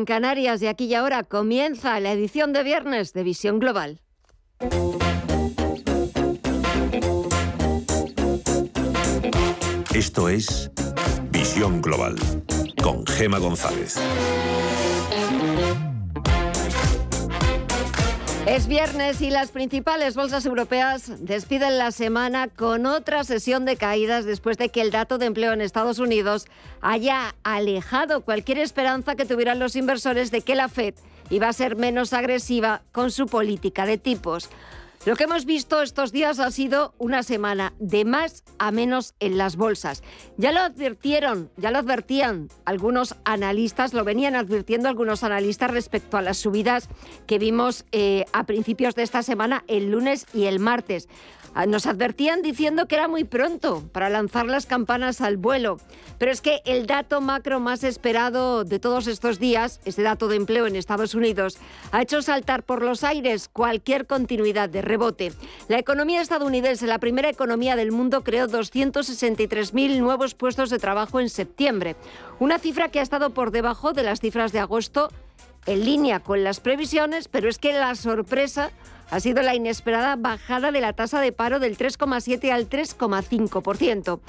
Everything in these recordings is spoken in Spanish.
En Canarias de aquí y ahora comienza la edición de viernes de Visión Global. Esto es Visión Global con Gema González. Es viernes y las principales bolsas europeas despiden la semana con otra sesión de caídas después de que el dato de empleo en Estados Unidos haya alejado cualquier esperanza que tuvieran los inversores de que la Fed iba a ser menos agresiva con su política de tipos. Lo que hemos visto estos días ha sido una semana de más a menos en las bolsas. Ya lo advirtieron, ya lo advertían algunos analistas, lo venían advirtiendo algunos analistas respecto a las subidas que vimos eh, a principios de esta semana, el lunes y el martes. Ah, nos advertían diciendo que era muy pronto para lanzar las campanas al vuelo. Pero es que el dato macro más esperado de todos estos días, este dato de empleo en Estados Unidos, ha hecho saltar por los aires cualquier continuidad de rebote. La economía estadounidense, la primera economía del mundo, creó 263.000 nuevos puestos de trabajo en septiembre. Una cifra que ha estado por debajo de las cifras de agosto, en línea con las previsiones, pero es que la sorpresa ha sido la inesperada bajada de la tasa de paro del 3,7 al 3,5%.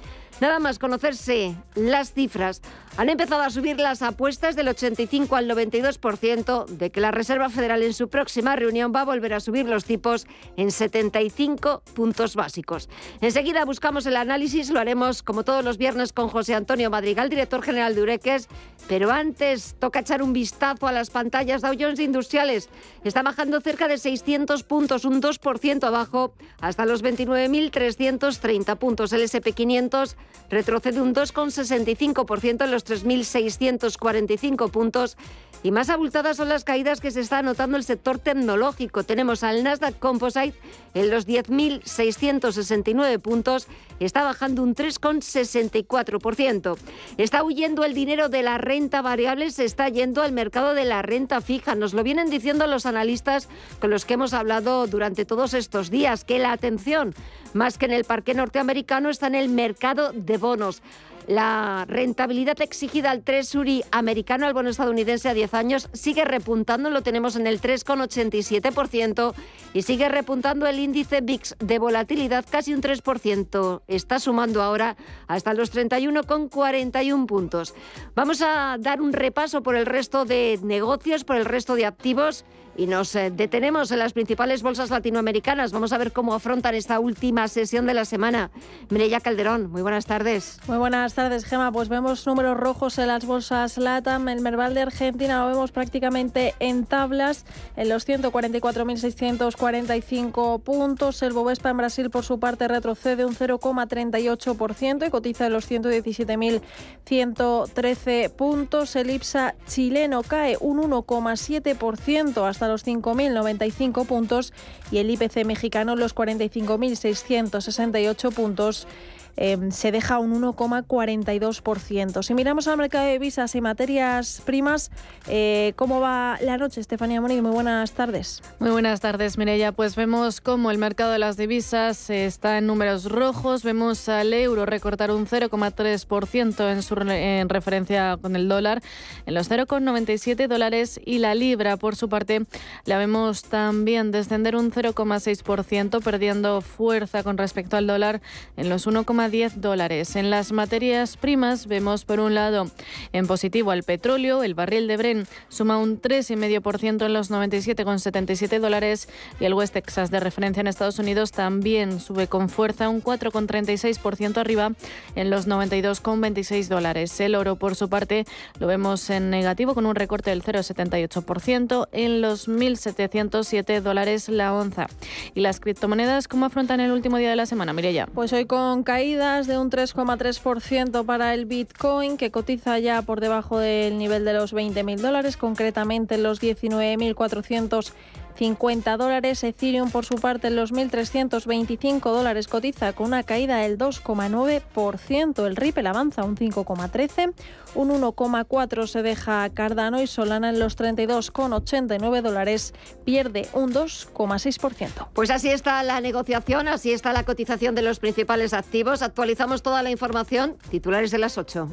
Nada más conocerse las cifras, han empezado a subir las apuestas del 85 al 92% de que la Reserva Federal en su próxima reunión va a volver a subir los tipos en 75 puntos básicos. Enseguida buscamos el análisis, lo haremos como todos los viernes con José Antonio Madrigal, director general de Ureques, pero antes toca echar un vistazo a las pantallas Dow Jones Industriales. Está bajando cerca de 600 puntos, un 2% abajo, hasta los 29.330 puntos. El SP500 retrocede un 2,65% en los 3.645 puntos y más abultadas son las caídas que se está anotando el sector tecnológico. Tenemos al Nasdaq Composite en los 10.669 puntos, está bajando un 3,64%. Está huyendo el dinero de la renta variable, se está yendo al mercado de la renta fija. Nos lo vienen diciendo los analistas con los que hemos hablado durante todos estos días, que la atención, más que en el parque norteamericano, está en el mercado de bonos. La rentabilidad exigida al Treasury americano, al bono estadounidense a 10 años, sigue repuntando, lo tenemos en el 3,87% y sigue repuntando el índice VIX de volatilidad casi un 3%. Está sumando ahora hasta los 31,41 puntos. Vamos a dar un repaso por el resto de negocios, por el resto de activos y nos eh, detenemos en las principales bolsas latinoamericanas. Vamos a ver cómo afrontan esta última sesión de la semana. Mireya Calderón, muy buenas tardes. Muy buenas tardes, Gema. Pues vemos números rojos en las bolsas LATAM. El Merval de Argentina lo vemos prácticamente en tablas en los 144.645 puntos. El Bovespa en Brasil, por su parte, retrocede un 0,38% y cotiza en los 117.113 puntos. El IPSA chileno cae un 1,7% hasta los 5.095 puntos y el IPC mexicano los 45.668 puntos Em, se deja un 1,42%. Si miramos al mercado de divisas y materias primas, eh, ¿cómo va la noche, Estefanía Moni? Muy buenas tardes. Muy buenas tardes, Mireya. Pues vemos cómo el mercado de las divisas está en números rojos. Vemos al euro recortar un 0,3% en, referencia con el dólar, en los 0,97 dólares y la libra, por su parte, la vemos también descender un 0,6%, perdiendo fuerza con respecto al dólar en los 1,10 10 dólares. En las materias primas vemos por un lado en positivo al petróleo, el barril de Bren suma un 3,5% en los 97,77 dólares y el West Texas de referencia en Estados Unidos también sube con fuerza un 4,36% arriba en los 92,26 dólares. El oro por su parte lo vemos en negativo con un recorte del 0,78% en los 1.707 dólares la onza. ¿Y las criptomonedas cómo afrontan el último día de la semana, Mireya? Pues hoy con caída de un 3,3% para el Bitcoin, que cotiza ya por debajo del nivel de los 20.000 dólares, concretamente los 19.400 50 dólares. Ethereum, por su parte, en los 1.325 dólares cotiza con una caída del 2,9%. El Ripple avanza un 5,13%. Un 1,4% se deja Cardano y Solana en los 32,89 dólares pierde un 2,6%. Pues así está la negociación, así está la cotización de los principales activos. Actualizamos toda la información. Titulares de las 8.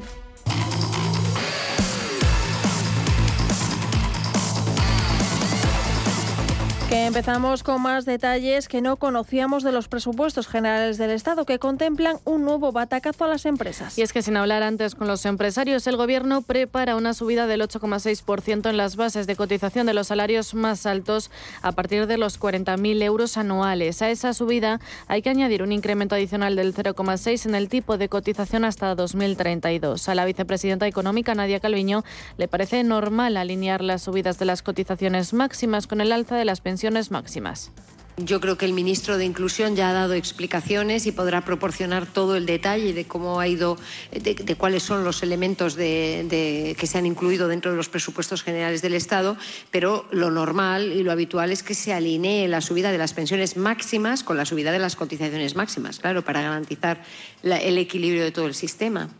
Que empezamos con más detalles que no conocíamos de los presupuestos generales del Estado que contemplan un nuevo batacazo a las empresas. Y es que sin hablar antes con los empresarios, el Gobierno prepara una subida del 8,6% en las bases de cotización de los salarios más altos a partir de los 40.000 euros anuales. A esa subida hay que añadir un incremento adicional del 0,6 en el tipo de cotización hasta 2032. A la vicepresidenta económica Nadia Calviño le parece normal alinear las subidas de las cotizaciones máximas con el alza de las pensiones máximas. Yo creo que el ministro de Inclusión ya ha dado explicaciones y podrá proporcionar todo el detalle de cómo ha ido, de, cuáles son los elementos de, que se han incluido dentro de los presupuestos generales del Estado, pero lo normal y lo habitual es que se alinee la subida de las pensiones máximas con la subida de las cotizaciones máximas, claro, para garantizar el equilibrio de todo el sistema.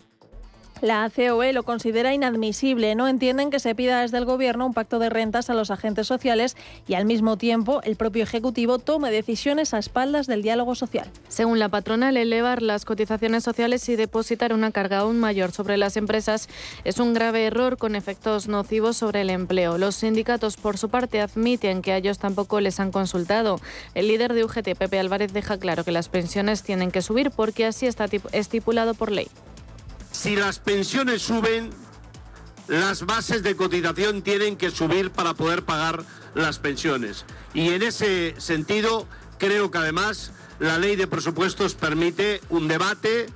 La COE lo considera inadmisible. No entienden que se pida desde el Gobierno un pacto de rentas a los agentes sociales y al mismo tiempo el propio Ejecutivo tome decisiones a espaldas del diálogo social. Según la patronal, elevar las cotizaciones sociales y depositar una carga aún mayor sobre las empresas es un grave error con efectos nocivos sobre el empleo. Los sindicatos, por su parte, admiten que a ellos tampoco les han consultado. El líder de UGT, Pepe Álvarez, deja claro que las pensiones tienen que subir porque así está estipulado por ley. Si las pensiones suben, las bases de cotización tienen que subir para poder pagar las pensiones. Y en ese sentido, creo que además la ley de presupuestos permite un debate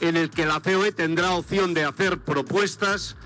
en el que la COE tendrá opción de hacer propuestas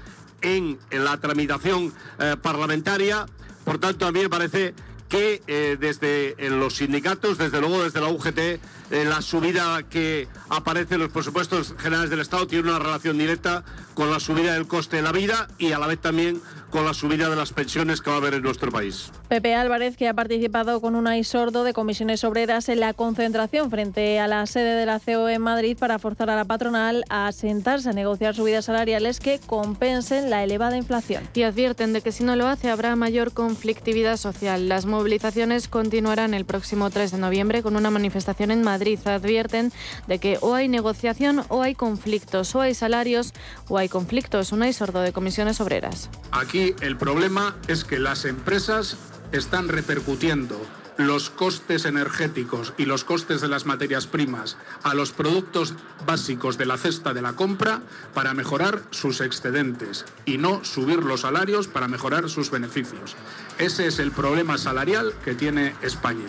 en, la tramitación eh, parlamentaria. Por tanto, a mí me parece que eh, desde los sindicatos, desde luego desde la UGT, eh, la subida que aparece en los presupuestos generales del Estado tiene una relación directa con la subida del coste de la vida y a la vez también con la subida de las pensiones que va a haber en nuestro país. Pepe Álvarez, que ha participado con un sordo de comisiones obreras en la concentración frente a la sede de la COE en Madrid para forzar a la patronal a sentarse a negociar subidas salariales que compensen la elevada inflación. Y advierten de que si no lo hace habrá mayor conflictividad social. Las movilizaciones continuarán el próximo 3 de noviembre con una manifestación en Madrid. Advierten de que o hay negociación o hay conflictos, o hay salarios o hay conflictos. Un sordo de comisiones obreras. Aquí el problema es que las empresas están repercutiendo los costes energéticos y los costes de las materias primas a los productos básicos de la cesta de la compra para mejorar sus excedentes y no subir los salarios para mejorar sus beneficios. Ese es el problema salarial que tiene España.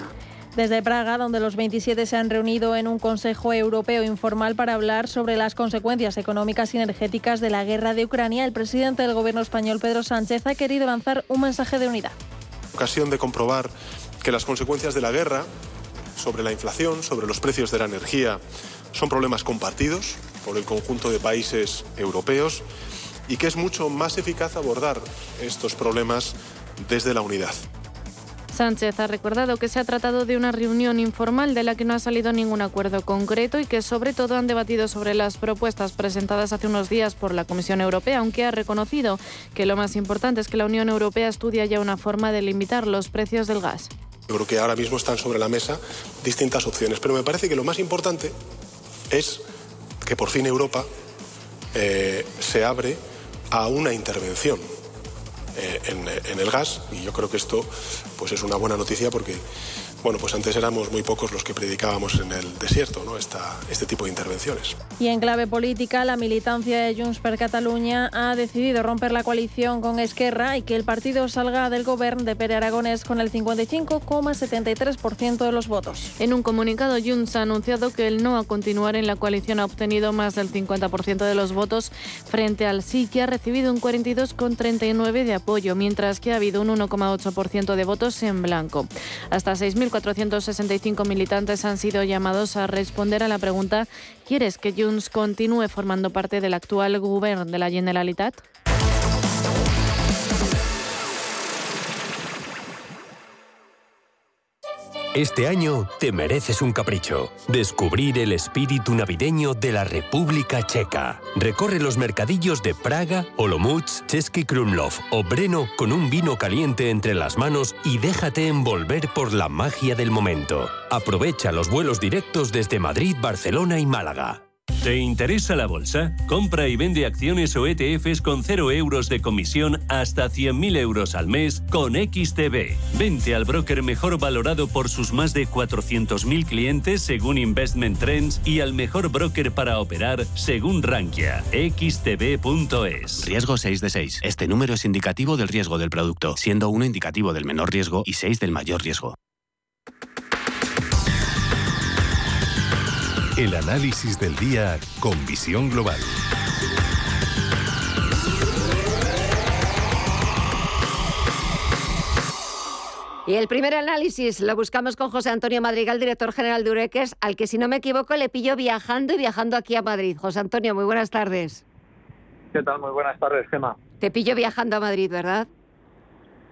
Desde Praga, donde los 27 se han reunido en un Consejo Europeo informal para hablar sobre las consecuencias económicas y energéticas de la guerra de Ucrania, el presidente del gobierno español, Pedro Sánchez, ha querido lanzar un mensaje de unidad. Ocasión de comprobar que las consecuencias de la guerra sobre la inflación, sobre los precios de la energía, son problemas compartidos por el conjunto de países europeos y que es mucho más eficaz abordar estos problemas desde la unidad. Sánchez ha recordado que se ha tratado de una reunión informal de la que no ha salido ningún acuerdo concreto y que sobre todo han debatido sobre las propuestas presentadas hace unos días por la Comisión Europea, aunque ha reconocido que lo más importante es que la Unión Europea estudia ya una forma de limitar los precios del gas. Yo creo que ahora mismo están sobre la mesa distintas opciones, pero me parece que lo más importante es que por fin Europa eh, se abre a una intervención eh, en, el gas. Y yo creo que esto pues es una buena noticia porque bueno, pues antes éramos muy pocos los que predicábamos en el desierto ¿no? Esta, este tipo de intervenciones. Y en clave política, la militancia de Junts per Catalunya ha decidido romper la coalición con Esquerra y que el partido salga del gobierno de Pere Aragonés con el 55,73% de los votos. En un comunicado, Junts ha anunciado que el no a continuar en la coalición ha obtenido más del 50% de los votos frente al sí, que ha recibido un 42,39% de apoyo, mientras que ha habido un 1,8% de votos en blanco. Hasta 6.000 465 militantes han sido llamados a responder a la pregunta ¿Quieres que Junts continúe formando parte del actual gobierno de la Generalitat? Este año te mereces un capricho. Descubrir el espíritu navideño de la República Checa. Recorre los mercadillos de Praga, Olomouc, Český Krumlov o Breno con un vino caliente entre las manos y déjate envolver por la magia del momento. Aprovecha los vuelos directos desde Madrid, Barcelona y Málaga. ¿Te interesa la bolsa? Compra y vende acciones o ETFs con 0 euros de comisión hasta 100.000 euros al mes con XTB. Vente al broker mejor valorado por sus más de 400.000 clientes según Investment Trends y al mejor broker para operar según Rankia. XTB.es. Riesgo 6 de 6. Este número es indicativo del riesgo del producto, siendo 1 indicativo del menor riesgo y 6 del mayor riesgo. El análisis del día con visión global. Y el primer análisis lo buscamos con José Antonio Madrigal, director general de Ureques, al que si no me equivoco le pillo viajando y viajando aquí a Madrid. José Antonio, muy buenas tardes. ¿Qué tal? Muy buenas tardes, Gema. Te pillo viajando a Madrid, ¿verdad?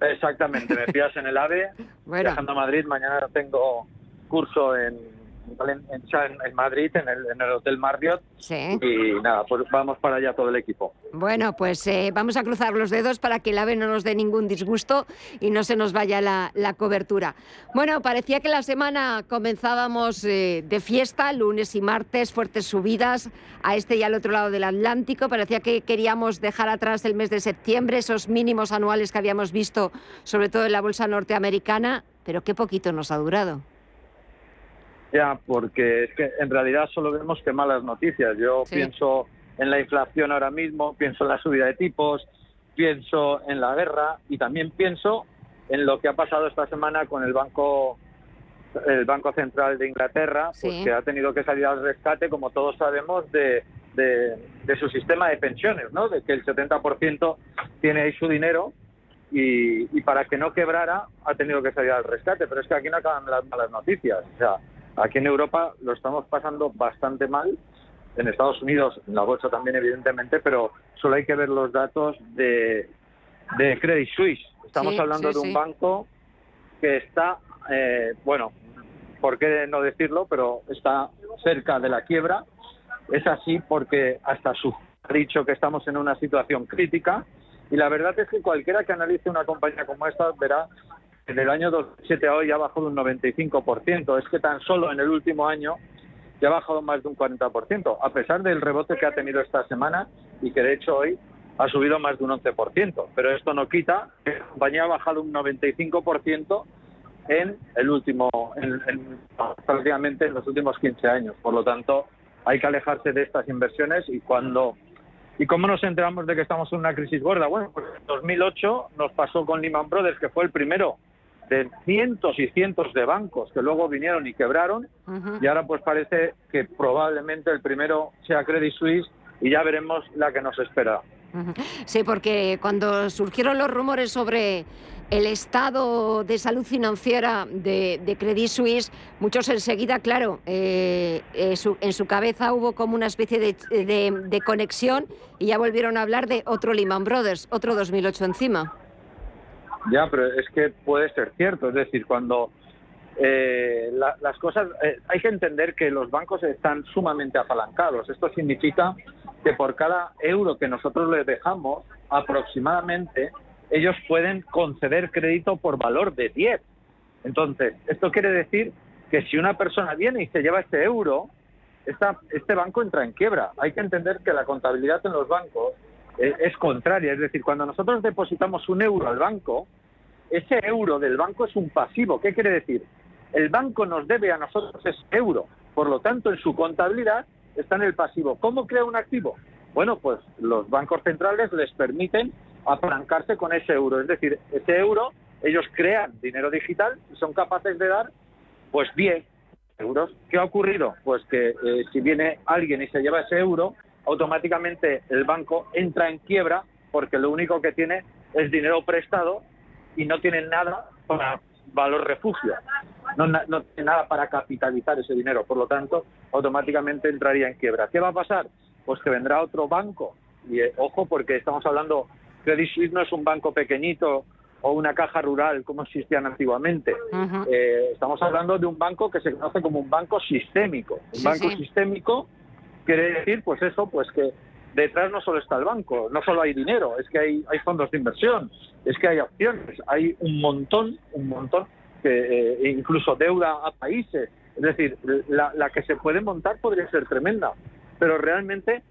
Exactamente, me pillas en el AVE, viajando a Madrid. Mañana tengo curso en en, en, Madrid, en el, en el, Hotel Marriott. Sí. Y nada, pues vamos para allá todo el equipo. Bueno, pues eh, vamos a cruzar los dedos para que el AVE no nos dé ningún disgusto y no se nos vaya la, la cobertura. Bueno, parecía que la semana comenzábamos eh, de fiesta, lunes y martes, fuertes subidas a este y al otro lado del Atlántico. Parecía que queríamos dejar atrás el mes de septiembre, esos mínimos anuales que habíamos visto, sobre todo en la bolsa norteamericana, pero qué poquito nos ha durado. Ya, porque es que en realidad solo vemos que malas noticias. Yo pienso en la inflación ahora mismo, pienso en la subida de tipos, pienso en la guerra y también pienso en lo que ha pasado esta semana con el banco el banco central de Inglaterra, pues que ha tenido que salir al rescate, como todos sabemos, de, de, su sistema de pensiones, ¿no? De que el 70% tiene ahí su dinero y, y, para que no quebrara ha tenido que salir al rescate. Pero es que aquí no acaban las malas noticias. O sea, Aquí en Europa lo estamos pasando bastante mal, en Estados Unidos, en la bolsa también evidentemente, pero solo hay que ver los datos de, de Credit Suisse. Estamos hablando de un banco que está, eh, bueno, ¿por qué no decirlo? Pero está cerca de la quiebra. Es así porque hasta su ha dicho que estamos en una situación crítica y la verdad es que cualquiera que analice una compañía como esta verá en el año 2007 a hoy ha bajado un 95%. Es que tan solo en el último año ya ha bajado más de un 40%, a pesar del rebote que ha tenido esta semana y que de hecho hoy ha subido más de un 11%. Pero esto no quita que la compañía ha bajado un 95% en el último, prácticamente en los últimos 15 años. Por lo tanto, hay que alejarse de estas inversiones y cuando ¿Y cómo nos enteramos de que estamos en una crisis gorda? Bueno, pues en 2008 nos pasó con Lehman Brothers, que fue el primero de cientos y cientos de bancos que luego vinieron y quebraron y ahora pues parece que probablemente el primero sea Credit Suisse y ya veremos la que nos espera. Sí, porque cuando surgieron los rumores sobre el estado de salud financiera de, Credit Suisse, muchos enseguida, claro, eh, eh, en su cabeza hubo como una especie de, de conexión y ya volvieron a hablar de otro Lehman Brothers, otro 2008 encima. Ya, pero es que puede ser cierto. Es decir, cuando eh, las cosas. Eh, hay que entender que los bancos están sumamente apalancados. Esto significa que por cada euro que nosotros les dejamos, aproximadamente, ellos pueden conceder crédito por valor de 10. Entonces, esto quiere decir que si una persona viene y se lleva este euro, esta, este banco entra en quiebra. Hay que entender que la contabilidad en los bancos es contraria. Es decir, cuando nosotros depositamos un euro al banco, ese euro del banco es un pasivo. ¿Qué quiere decir? El banco nos debe a nosotros ese euro. Por lo tanto, en su contabilidad está en el pasivo. ¿Cómo crea un activo? Bueno, pues los bancos centrales les permiten apalancarse con ese euro. Es decir, ese euro, ellos crean dinero digital y son capaces de dar, pues 10 euros. ¿Qué ha ocurrido? Pues que eh, si viene alguien y se lleva ese euro, automáticamente el banco entra en quiebra porque lo único que tiene es dinero prestado y no tiene nada para valor refugio, no, no tiene nada para capitalizar ese dinero, por lo tanto, automáticamente entraría en quiebra. ¿Qué va a pasar? Pues que vendrá otro banco, y eh, ojo porque estamos hablando, Credit Suisse no es un banco pequeñito o una caja rural como existían antiguamente. Eh, estamos hablando de un banco que se conoce como un banco sistémico. Un banco sistémico quiere decir, pues eso, pues que detrás no solo está el banco, no solo hay dinero, es que hay, hay fondos de inversión, es que hay acciones, hay un montón, un montón, que eh, incluso deuda a países. Es decir, la, la, que se puede montar podría ser tremenda. pero realmente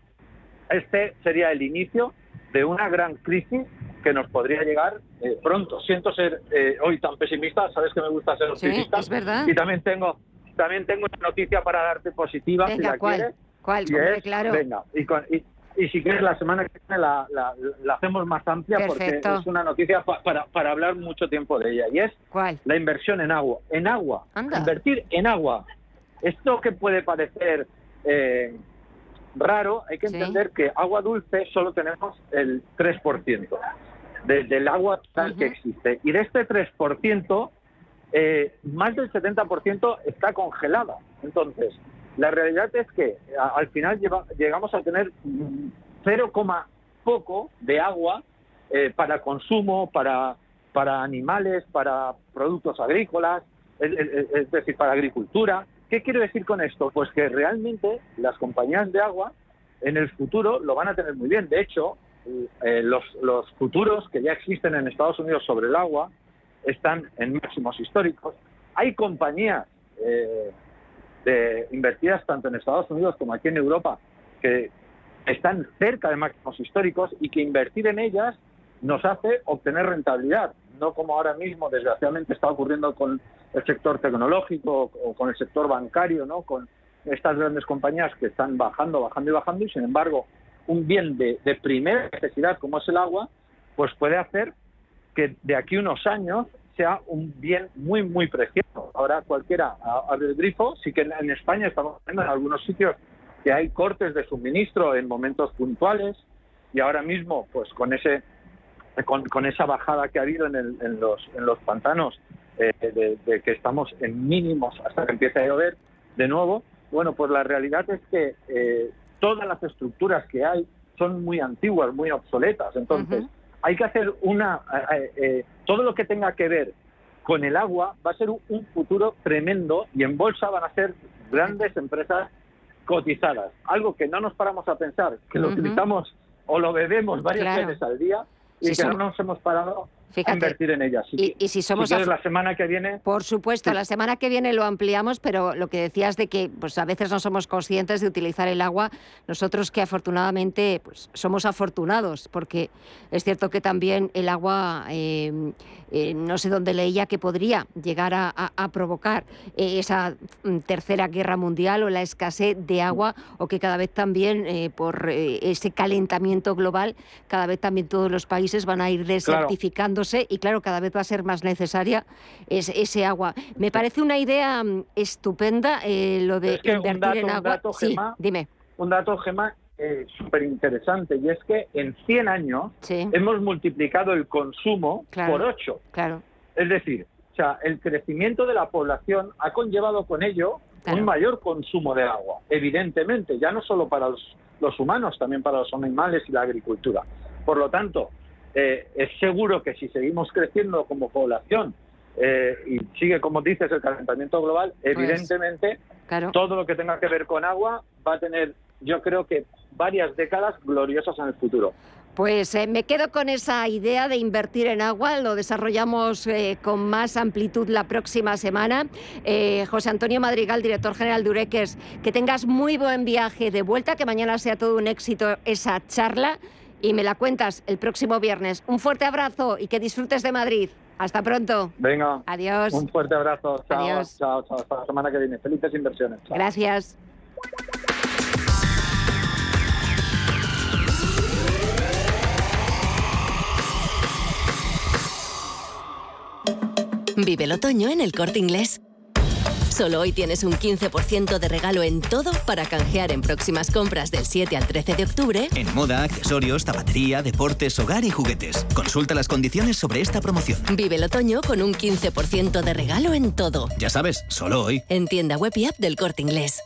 este sería el inicio de una gran crisis que nos podría llegar eh, pronto. Siento ser eh, hoy tan pesimista, sabes que me gusta ser optimista. Sí, es verdad. Y también tengo, también tengo una noticia para darte positiva, Venga, si la ¿cuál? quieres. ¿Cuál? Hombre, es- claro. Venga, y, con- y- y si quieres la semana que viene la, la- la hacemos más amplia Perfecto. porque es una noticia pa- para, para hablar mucho tiempo de ella. Y es ¿Cuál? la inversión en agua. En agua. Anda. Invertir en agua. Esto que puede parecer eh, raro, hay que Sí. entender que agua dulce solo tenemos el 3% de- del agua total que existe. Y de este 3%, eh, más del 70% está congelada. Entonces, la realidad es que a- al final lleva- llegamos a tener mm, 0, poco de agua eh, para consumo, para, para animales, para productos agrícolas, es, decir, para agricultura. ¿Qué quiero decir con esto? Pues que realmente las compañías de agua en el futuro lo van a tener muy bien. De hecho, eh, los, los futuros que ya existen en Estados Unidos sobre el agua están en máximos históricos. Hay compañías eh, de, invertidas tanto en Estados Unidos como aquí en Europa que están cerca de máximos históricos y que invertir en ellas nos hace obtener rentabilidad, no como ahora mismo desgraciadamente está ocurriendo con el sector tecnológico o con el sector bancario, ¿no? Con estas grandes compañías que están bajando, bajando y bajando y sin embargo un bien de, de primera necesidad como es el agua, pues puede hacer que de aquí unos años sea un bien muy, muy precioso. Ahora cualquiera abre el grifo, sí que en, España estamos viendo en algunos sitios que hay cortes de suministro en momentos puntuales y ahora mismo, pues con ese con, con esa bajada que ha habido en, el- en los, en los pantanos, eh, de, de que estamos en mínimos hasta que empiece a llover de nuevo, bueno, pues la realidad es que eh, todas las estructuras que hay son muy antiguas, muy obsoletas. Entonces, Ujú. Hay que hacer una... eh, eh, todo lo que tenga que ver con el agua va a ser un, un futuro tremendo y en bolsa van a ser grandes empresas cotizadas. Algo que no nos paramos a pensar, que lo Ujú. utilizamos o lo bebemos varias Claro. veces al día y Sí, que son- no nos hemos parado Fíjate. a invertir en ellas. Y, y si somos si quieres, af- la semana que viene Por supuesto, la semana que viene lo ampliamos, pero lo que decías de que pues, a veces no somos conscientes de utilizar el agua, nosotros que afortunadamente pues, somos afortunados, porque es cierto que también el agua, eh, eh, no sé dónde leía, que podría llegar a, a- a provocar eh, esa mm, tercera guerra mundial o la escasez de agua, o que cada vez también por ese calentamiento global, cada vez también todos los países van a ir y claro, cada vez va a ser más necesaria es- ese agua. Me parece una idea mm, estupenda eh, lo de Es que invertir dato- en agua. dato, sí, Gemma, dime. un dato, Gema, súper interesante, y es que en 100 años Sí, hemos multiplicado el consumo Claro. por 8. claro. Es decir, o sea, el crecimiento de la población ha conllevado con ello Claro. un mayor consumo de agua, evidentemente, ya no solo para los, los humanos, también para los animales y la agricultura. Por lo tanto, eh, es seguro que si seguimos creciendo como población eh, y sigue, como dices, el calentamiento global, evidentemente Pues, Claro. todo lo que tenga que ver con agua va a tener, yo creo que varias décadas gloriosas en el futuro. Pues eh, me quedo con esa idea de invertir en agua, lo desarrollamos eh, con más amplitud la próxima semana. Eh, José Antonio Madrigal, director general de Ureques, que tengas muy buen viaje de vuelta, que mañana sea todo un éxito esa charla y me la cuentas el próximo viernes. Un fuerte abrazo y que disfrutes de Madrid. Hasta pronto. Venga, Adiós. un fuerte abrazo. Chao, Adiós. chao, chao. Hasta la semana que viene. Felices inversiones. Chao. Gracias. Vive el otoño en el corte inglés. Solo hoy tienes un 15% de regalo en todo para canjear en próximas compras del 7 al 13 de octubre. En moda, accesorios, zapatería, deportes, hogar y juguetes. Consulta las condiciones sobre esta promoción. Vive el otoño con un 15% de regalo en todo. Ya sabes, solo hoy. En tienda web y app del corte inglés.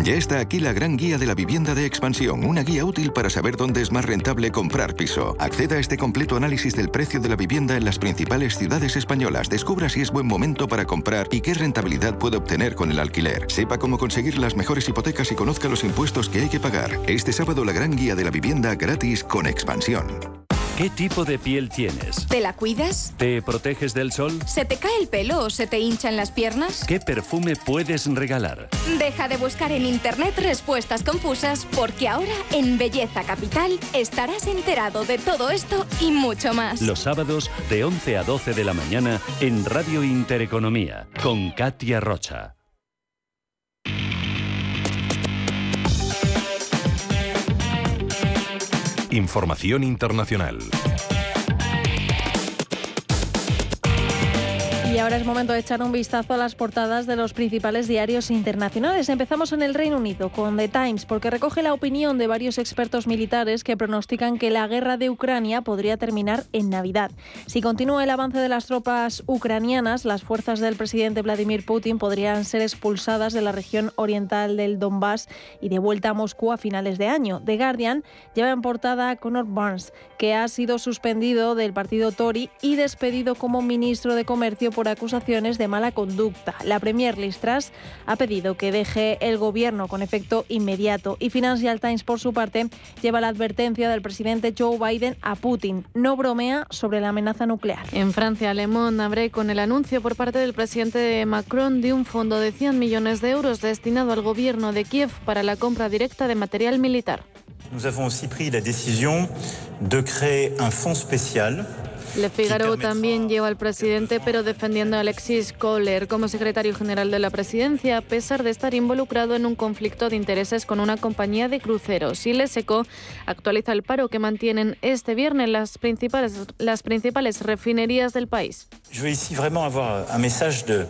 Ya está aquí la gran guía de la vivienda de expansión, una guía útil para saber dónde es más rentable comprar piso. Acceda a este completo análisis del precio de la vivienda en las principales ciudades españolas. Descubra si es buen momento para comprar y qué rentabilidad puede obtener con el alquiler. Sepa cómo conseguir las mejores hipotecas y conozca los impuestos que hay que pagar. Este sábado la gran guía de la vivienda gratis con expansión. ¿Qué tipo de piel tienes? ¿Te la cuidas? ¿Te proteges del sol? ¿Se te cae el pelo o se te hinchan las piernas? ¿Qué perfume puedes regalar? Deja de buscar en internet respuestas confusas porque ahora en Belleza Capital estarás enterado de todo esto y mucho más. Los sábados de 11 a 12 de la mañana en Radio Intereconomía con Katia Rocha. Información internacional. Ahora es momento de echar un vistazo a las portadas de los principales diarios internacionales. Empezamos en el Reino Unido con The Times, porque recoge la opinión de varios expertos militares que pronostican que la guerra de Ucrania podría terminar en Navidad. Si continúa el avance de las tropas ucranianas, las fuerzas del presidente Vladimir Putin podrían ser expulsadas de la región oriental del Donbass y de vuelta a Moscú a finales de año. The Guardian lleva en portada a Conor Barnes, que ha sido suspendido del partido Tory y despedido como ministro de Comercio por acusaciones de mala conducta. La Premier Liz Truss ha pedido que deje el gobierno con efecto inmediato y Financial Times, por su parte, lleva la advertencia del presidente Joe Biden a Putin. No bromea sobre la amenaza nuclear. En Francia, Le Monde abre con el anuncio por parte del presidente Macron de un fondo de 100 millones de euros destinado al gobierno de Kiev para la compra directa de material militar. Nous avons aussi pris la décision de créer un fonds spécial le Figaro también lleva al presidente, pero defendiendo a Alexis Kohler como secretario general de la presidencia, a pesar de estar involucrado en un conflicto de intereses con una compañía de cruceros. Y Leseco actualiza el paro que mantienen este viernes las principales, las principales refinerías del país. Je veux ici vraiment avoir un message de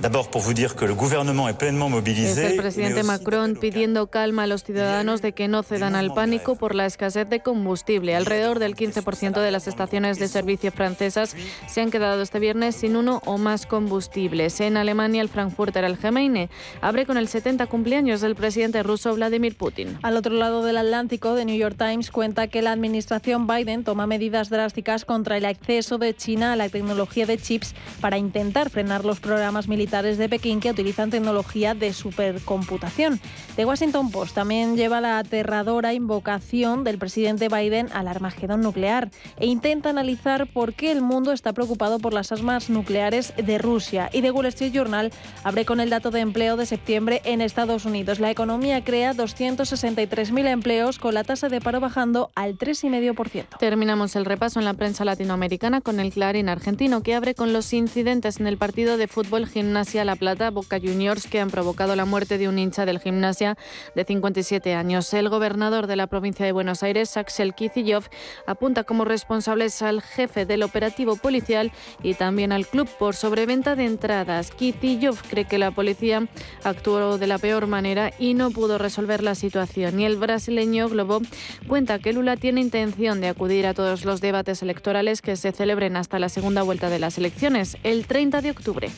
D'abord, pour vous dire que le gouvernement est pleinement mobilisé. Es el presidente Macron pidiendo calma a los ciudadanos de que no cedan al pánico por la escasez de combustible. Alrededor del 15% de las estaciones de servicio francesas se han quedado este viernes sin uno o más combustibles. En Alemania, el Frankfurter Allgemeine abre con el 70 cumpleaños del presidente ruso Vladimir Putin. Al otro lado del Atlántico, The New York Times cuenta que la administración Biden toma medidas drásticas contra el acceso de China a la tecnología de chips para intentar frenar los programas militares de Pekín que utilizan tecnología de supercomputación. The Washington Post también lleva la aterradora invocación del presidente Biden al armagedón nuclear e intenta analizar por qué el mundo está preocupado por las armas nucleares de Rusia. Y The Wall Street Journal abre con el dato de empleo de septiembre en Estados Unidos. La economía crea 263.000 empleos con la tasa de paro bajando al 3,5%. Terminamos el repaso en la prensa latinoamericana con el Clarín argentino que abre con los incidentes en el partido de fútbol gimnásio Gimnasia La Plata, Boca Juniors, que han provocado la muerte de un hincha del Gimnasia de 57 años. El gobernador de la provincia de Buenos Aires, Axel Kicillof, apunta como responsables al jefe del operativo policial y también al club por sobreventa de entradas. Kicillof cree que la policía actuó de la peor manera y no pudo resolver la situación. Y el brasileño Globo cuenta que Lula tiene intención de acudir a todos los debates electorales que se celebren hasta la segunda vuelta de las elecciones, el 30 de octubre.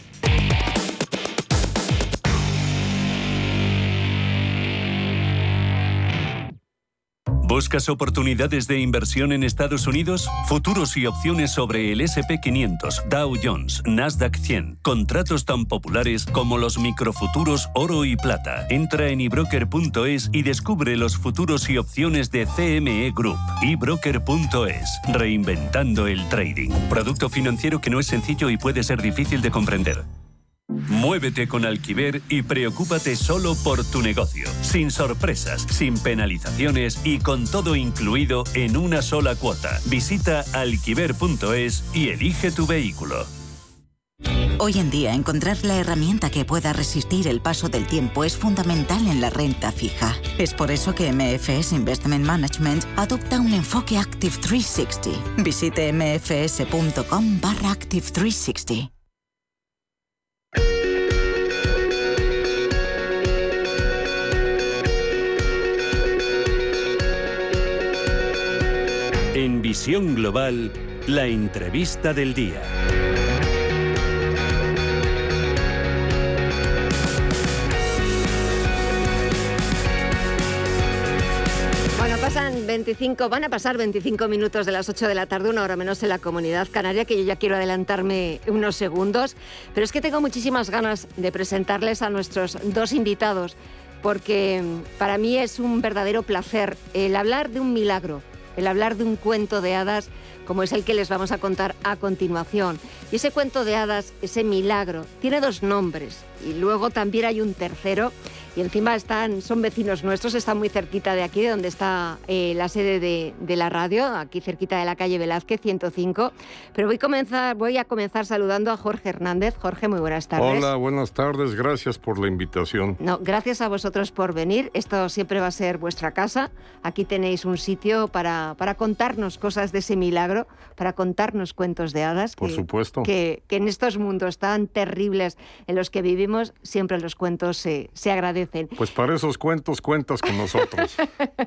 ¿Buscas oportunidades de inversión en Estados Unidos? Futuros y opciones sobre el SP500, Dow Jones, Nasdaq 100. Contratos tan populares como los microfuturos oro y plata. Entra en ebroker.es y descubre los futuros y opciones de CME Group. ebroker.es. Reinventando el trading. Producto financiero que no es sencillo y puede ser difícil de comprender. Muévete con Alquiver y preocúpate solo por tu negocio, sin sorpresas, sin penalizaciones y con todo incluido en una sola cuota. Visita alquiver.es y elige tu vehículo. Hoy en día encontrar la herramienta que pueda resistir el paso del tiempo es fundamental en la renta fija. Es por eso que MFS Investment Management adopta un enfoque Active 360. Visite mfs.com barra Active 360. En Visión Global, la entrevista del día. Bueno, pasan 25, van a pasar 25 minutos de las 8 de la tarde, una hora menos en la comunidad canaria, que yo ya quiero adelantarme unos segundos, pero es que tengo muchísimas ganas de presentarles a nuestros dos invitados, porque para mí es un verdadero placer el hablar de un milagro el hablar de un cuento de hadas como es el que les vamos a contar a continuación. Y ese cuento de hadas, ese milagro, tiene dos nombres y luego también hay un tercero y encima están, son vecinos nuestros, están muy cerquita de aquí, de donde está eh, la sede de, la radio, aquí cerquita de la calle Velázquez 105. Pero voy a, comenzar, voy a comenzar saludando a Jorge Hernández. Jorge, muy buenas tardes. Hola, buenas tardes, gracias por la invitación. No, gracias a vosotros por venir. Esto siempre va a ser vuestra casa. Aquí tenéis un sitio para, para contarnos cosas de ese milagro, para contarnos cuentos de hadas. Por supuesto. Que, que, en estos mundos tan terribles en los que vivimos, siempre los cuentos se, se agradecen pues para esos cuentos cuentas con nosotros.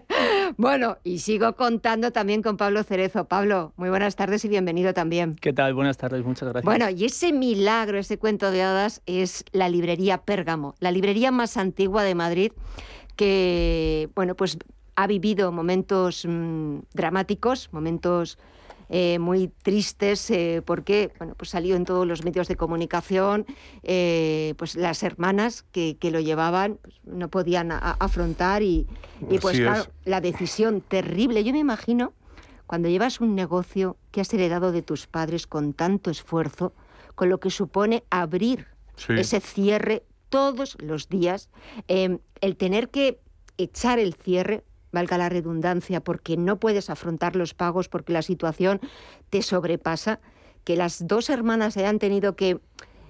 bueno, y sigo contando también con Pablo Cerezo. Pablo, muy buenas tardes y bienvenido también. ¿Qué tal? Buenas tardes, muchas gracias. Bueno, y ese milagro, ese cuento de hadas es la librería Pérgamo, la librería más antigua de Madrid que, bueno, pues ha vivido momentos mm, dramáticos, momentos eh, muy tristes eh, porque bueno, pues salió en todos los medios de comunicación, eh, pues las hermanas que, lo llevaban pues, no podían afrontar y, pues claro, la decisión terrible. Yo me imagino cuando llevas un negocio que has heredado de tus padres con tanto esfuerzo, con lo que supone abrir ese cierre todos los días, el tener que echar el cierre valga la redundancia, porque no puedes afrontar los pagos porque la situación te sobrepasa, que las dos hermanas hayan tenido que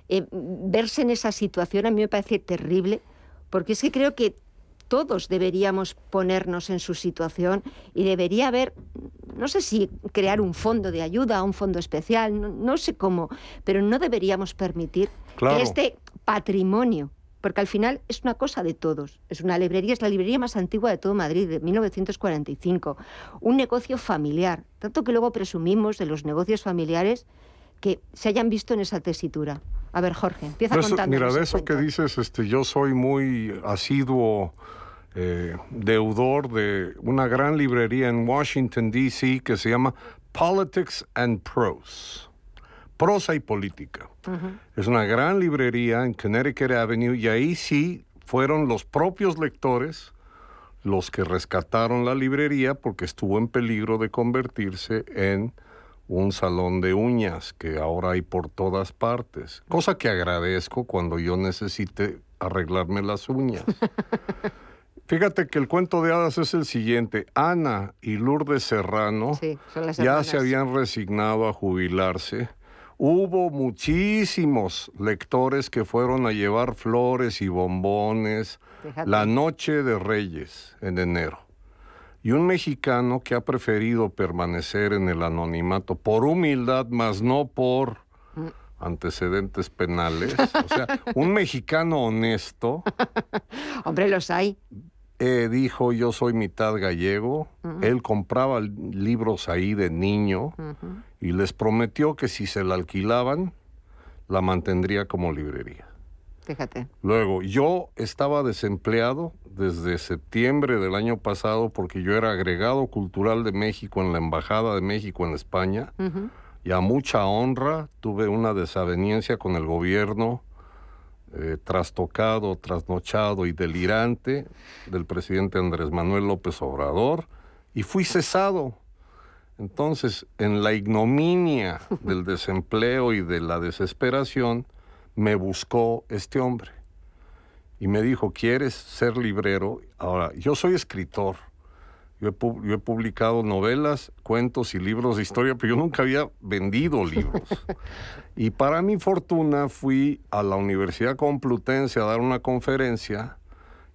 eh, verse en esa situación a mí me parece terrible, porque es que creo que todos deberíamos ponernos en su situación y debería haber, no sé si crear un fondo de ayuda, un fondo especial, no, sé cómo, pero no deberíamos permitir que este patrimonio porque al final es una cosa de todos. Es una librería, es la librería más antigua de todo Madrid, de 1945. Un negocio familiar, tanto que luego presumimos de los negocios familiares que se hayan visto en esa tesitura. A ver, Jorge, empieza pues, contando. Mira, de eso que dices, este, yo soy muy asiduo eh, deudor de una gran librería en Washington, D.C., que se llama Politics and Prose prosa y política. Es una gran librería en Connecticut Avenue y ahí sí fueron los propios lectores los que rescataron la librería porque estuvo en peligro de convertirse en un salón de uñas que ahora hay por todas partes, cosa que agradezco cuando yo necesite arreglarme las uñas. Fíjate que el cuento de hadas es el siguiente. Ana y Lourdes Serrano ya se habían resignado a jubilarse Hubo muchísimos lectores que fueron a llevar flores y bombones la noche de Reyes en enero. Y un mexicano que ha preferido permanecer en el anonimato por humildad, más no por mm. antecedentes penales. O sea, un mexicano honesto. Hombre, los hay. Eh, dijo, yo soy mitad gallego. Él compraba libros ahí de niño y les prometió que si se la alquilaban, la mantendría como librería. Fíjate. Luego, yo estaba desempleado desde septiembre del año pasado porque yo era agregado cultural de México en la Embajada de México en España y a mucha honra tuve una desaveniencia con el gobierno eh, trastocado, trasnochado y delirante del presidente Andrés Manuel López Obrador y fui cesado entonces, en la ignominia del desempleo y de la desesperación, me buscó este hombre y me dijo, ¿quieres ser librero? Ahora, yo soy escritor. Yo he, publicado novelas, cuentos y libros de historia, pero yo nunca había vendido libros. y para mi fortuna fui a la Universidad Complutense a dar una conferencia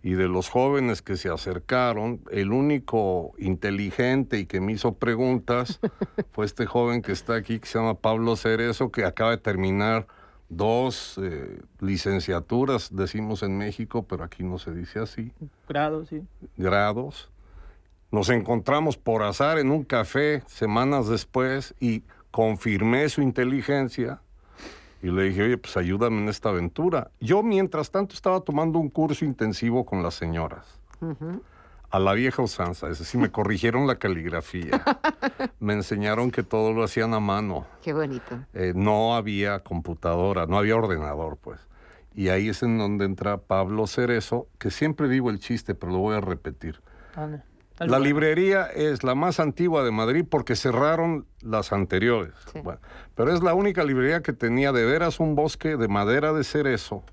y de los jóvenes que se acercaron, el único inteligente y que me hizo preguntas fue este joven que está aquí, que se llama Pablo Cerezo, que acaba de terminar dos eh, licenciaturas, decimos en México, pero aquí no se dice así. Grados, sí. Grados. Nos encontramos por azar en un café semanas después y confirmé su inteligencia y le dije, oye, pues ayúdame en esta aventura. Yo, mientras tanto, estaba tomando un curso intensivo con las señoras. A la vieja usanza, es decir, me corrigieron la caligrafía. me enseñaron que todo lo hacían a mano. Qué bonito. Eh, no había computadora, no había ordenador, pues. Y ahí es en donde entra Pablo Cerezo, que siempre digo el chiste, pero lo voy a repetir. La librería es la más antigua de Madrid porque cerraron las anteriores. Bueno, pero es la única librería que tenía de veras un bosque de madera de cerezo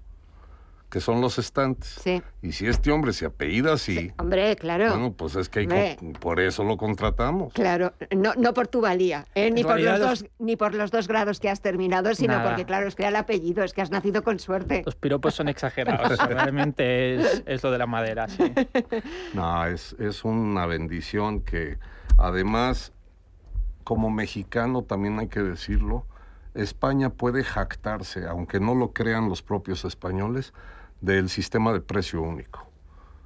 que son los estantes. Sí. Y si este hombre se apellida así, Hombre, claro. bueno, pues es que hay por eso lo contratamos. Claro, no, no por tu valía, ¿eh? ni, por los dos, ni por los dos grados que has terminado, sino Nada. porque, claro, es que era el apellido, es que has nacido con suerte. Los piropos son exagerados. Realmente es, es lo de la madera, sí. No, es, es una bendición que además, como mexicano también hay que decirlo, España puede jactarse, aunque no lo crean los propios españoles, del sistema de precio único.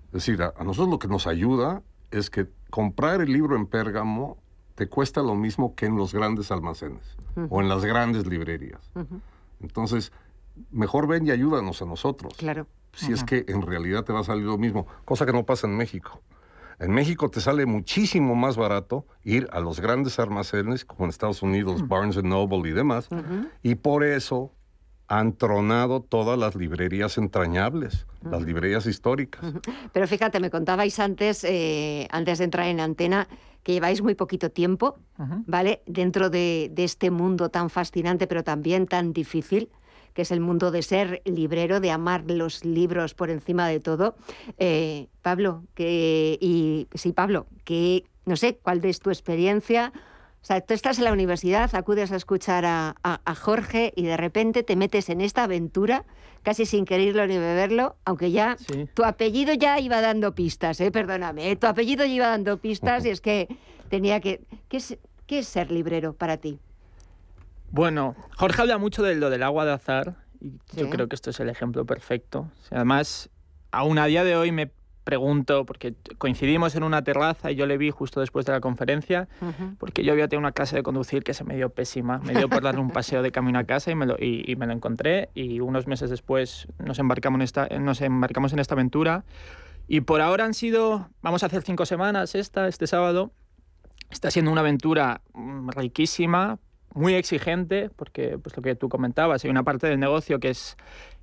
Es decir, a, a nosotros lo que nos ayuda es que comprar el libro en Pérgamo te cuesta lo mismo que en los grandes almacenes o en las grandes librerías. Entonces, mejor ven y ayúdanos a nosotros. Claro. Si es que en realidad te va a salir lo mismo, cosa que no pasa en México. En México te sale muchísimo más barato ir a los grandes almacenes, como en Estados Unidos, Barnes Noble y demás, y por eso han tronado todas las librerías entrañables, las librerías históricas. Pero fíjate, me contabais antes, eh, antes de entrar en antena, que lleváis muy poquito tiempo, ¿vale? Dentro de, de este mundo tan fascinante, pero también tan difícil, que es el mundo de ser librero, de amar los libros por encima de todo. Eh, Pablo, que, y sí, Pablo, que no sé, ¿cuál es tu experiencia? O sea, tú estás en la universidad, acudes a escuchar a, a- a Jorge y de repente te metes en esta aventura, casi sin quererlo ni beberlo, aunque ya tu apellido ya iba dando pistas, ¿eh? perdóname, ¿eh? tu apellido ya iba dando pistas y es que tenía que... ¿Qué es, qué es ser librero para ti? Bueno, Jorge habla mucho de lo del agua de azar y yo creo que esto es el ejemplo perfecto. O sea, además, aún a día de hoy me pregunto, porque coincidimos en una terraza y yo le vi justo después de la conferencia, porque yo había tenido una clase de conducir que se me dio pésima. Me dio por darle un paseo de camino a casa y me lo, y, y me lo encontré y unos meses después nos embarcamos, en esta, nos embarcamos en esta aventura. Y por ahora han sido, vamos a hacer cinco semanas esta, este sábado. Está siendo una aventura mm, riquísima, muy exigente, porque pues lo que tú comentabas, hay una parte del negocio que es,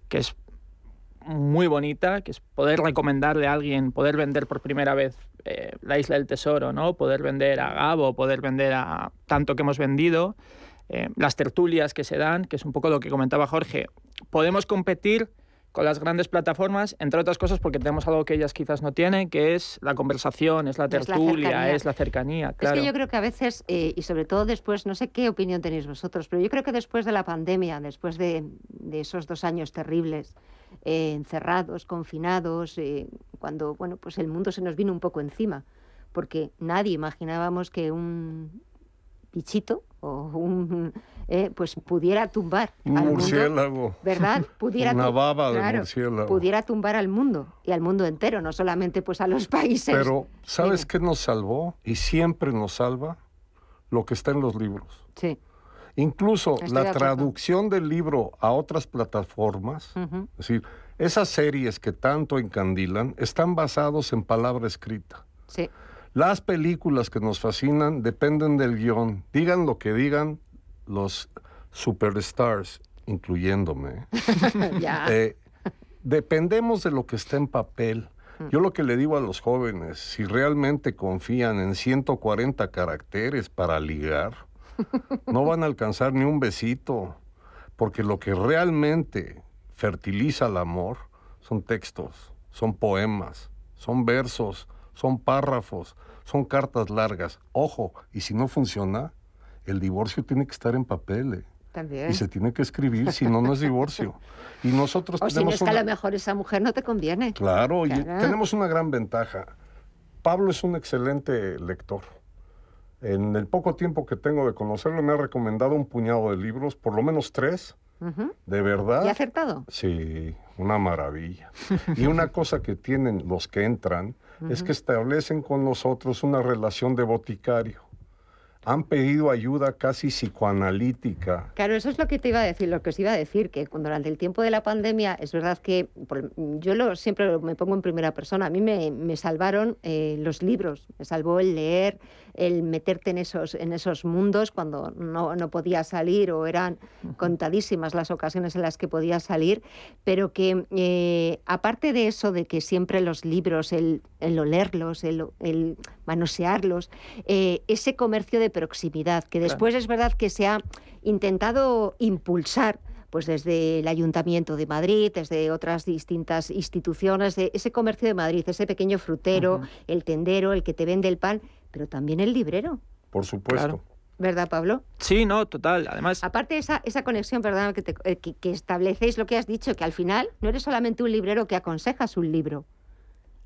que es muy bonita, que es poder recomendarle a alguien, poder vender por primera vez eh, la Isla del Tesoro, ¿no? poder vender a Gabo, poder vender a tanto que hemos vendido, eh, las tertulias que se dan, que es un poco lo que comentaba Jorge. Podemos competir con las grandes plataformas, entre otras cosas porque tenemos algo que ellas quizás no tienen, que es la conversación, es la Es la tertulia, cercanía. es la cercanía. Claro. Es que yo creo que a veces, eh, y sobre todo después, no sé qué opinión tenéis vosotros, pero yo creo que después de la pandemia, después de, de esos dos años terribles, eh, encerrados, confinados, eh, cuando bueno, pues el mundo se nos vino un poco encima, porque nadie imaginábamos que un bichito o un eh, pues pudiera tumbar Un al mundo, murciélago. ¿verdad? Pudiera Una baba de claro, murciélago. pudiera tumbar al mundo y al mundo entero, no solamente pues a los países. Pero, ¿sabes qué nos salvó? Y siempre nos salva lo que está en los libros. Sí. Incluso Estoy la traducción del libro a otras plataformas, es decir, esas series que tanto encandilan están basados en palabra escrita. Sí. Las películas que nos fascinan dependen del guion. Digan lo que digan los superstars, incluyéndome. Ya. Eh, dependemos de lo que está en papel. Yo lo que le digo a los jóvenes, si realmente confían en 140 caracteres para ligar, no van a alcanzar ni un besito, porque lo que realmente fertiliza el amor son textos, son poemas, son versos, son párrafos, son cartas largas. Ojo, y si no funciona, el divorcio tiene que estar en papel. ¿eh? También. Y se tiene que escribir, si no, no es divorcio. Y nosotros O si no tenemos es que a lo mejor esa mujer no te conviene. Claro, y Claro. tenemos una gran ventaja. Pablo es un excelente lector. En el poco tiempo que tengo de conocerlo, me ha recomendado un puñado de libros, por lo menos tres, de verdad. ¿Y acertado? Sí, una maravilla. Y una cosa que tienen los que entran es que establecen con nosotros una relación de boticario. han pedido ayuda casi psicoanalítica. Claro, eso es lo que te iba a decir, lo que os iba a decir, que durante el tiempo de la pandemia es verdad que yo lo, siempre me pongo en primera persona, a mí me, salvaron eh, los libros, me salvó el leer, el meterte en esos, en esos mundos cuando no, no podía salir o eran contadísimas las ocasiones en las que podía salir, pero que eh, aparte de eso, de que siempre los libros, el, el olerlos, el, el manosearlos, eh, ese comercio de proximidad, que después es verdad que se ha intentado impulsar pues desde el Ayuntamiento de Madrid, desde otras distintas instituciones, de ese comercio de Madrid, ese pequeño frutero, el tendero, el que te vende el pan, pero también el librero. Por supuesto. ¿Verdad, Pablo? Sí, no, total. Además. Aparte esa, esa conexión, perdón, que, eh, que, establecéis lo que has dicho, que al final no eres solamente un librero que aconsejas un libro,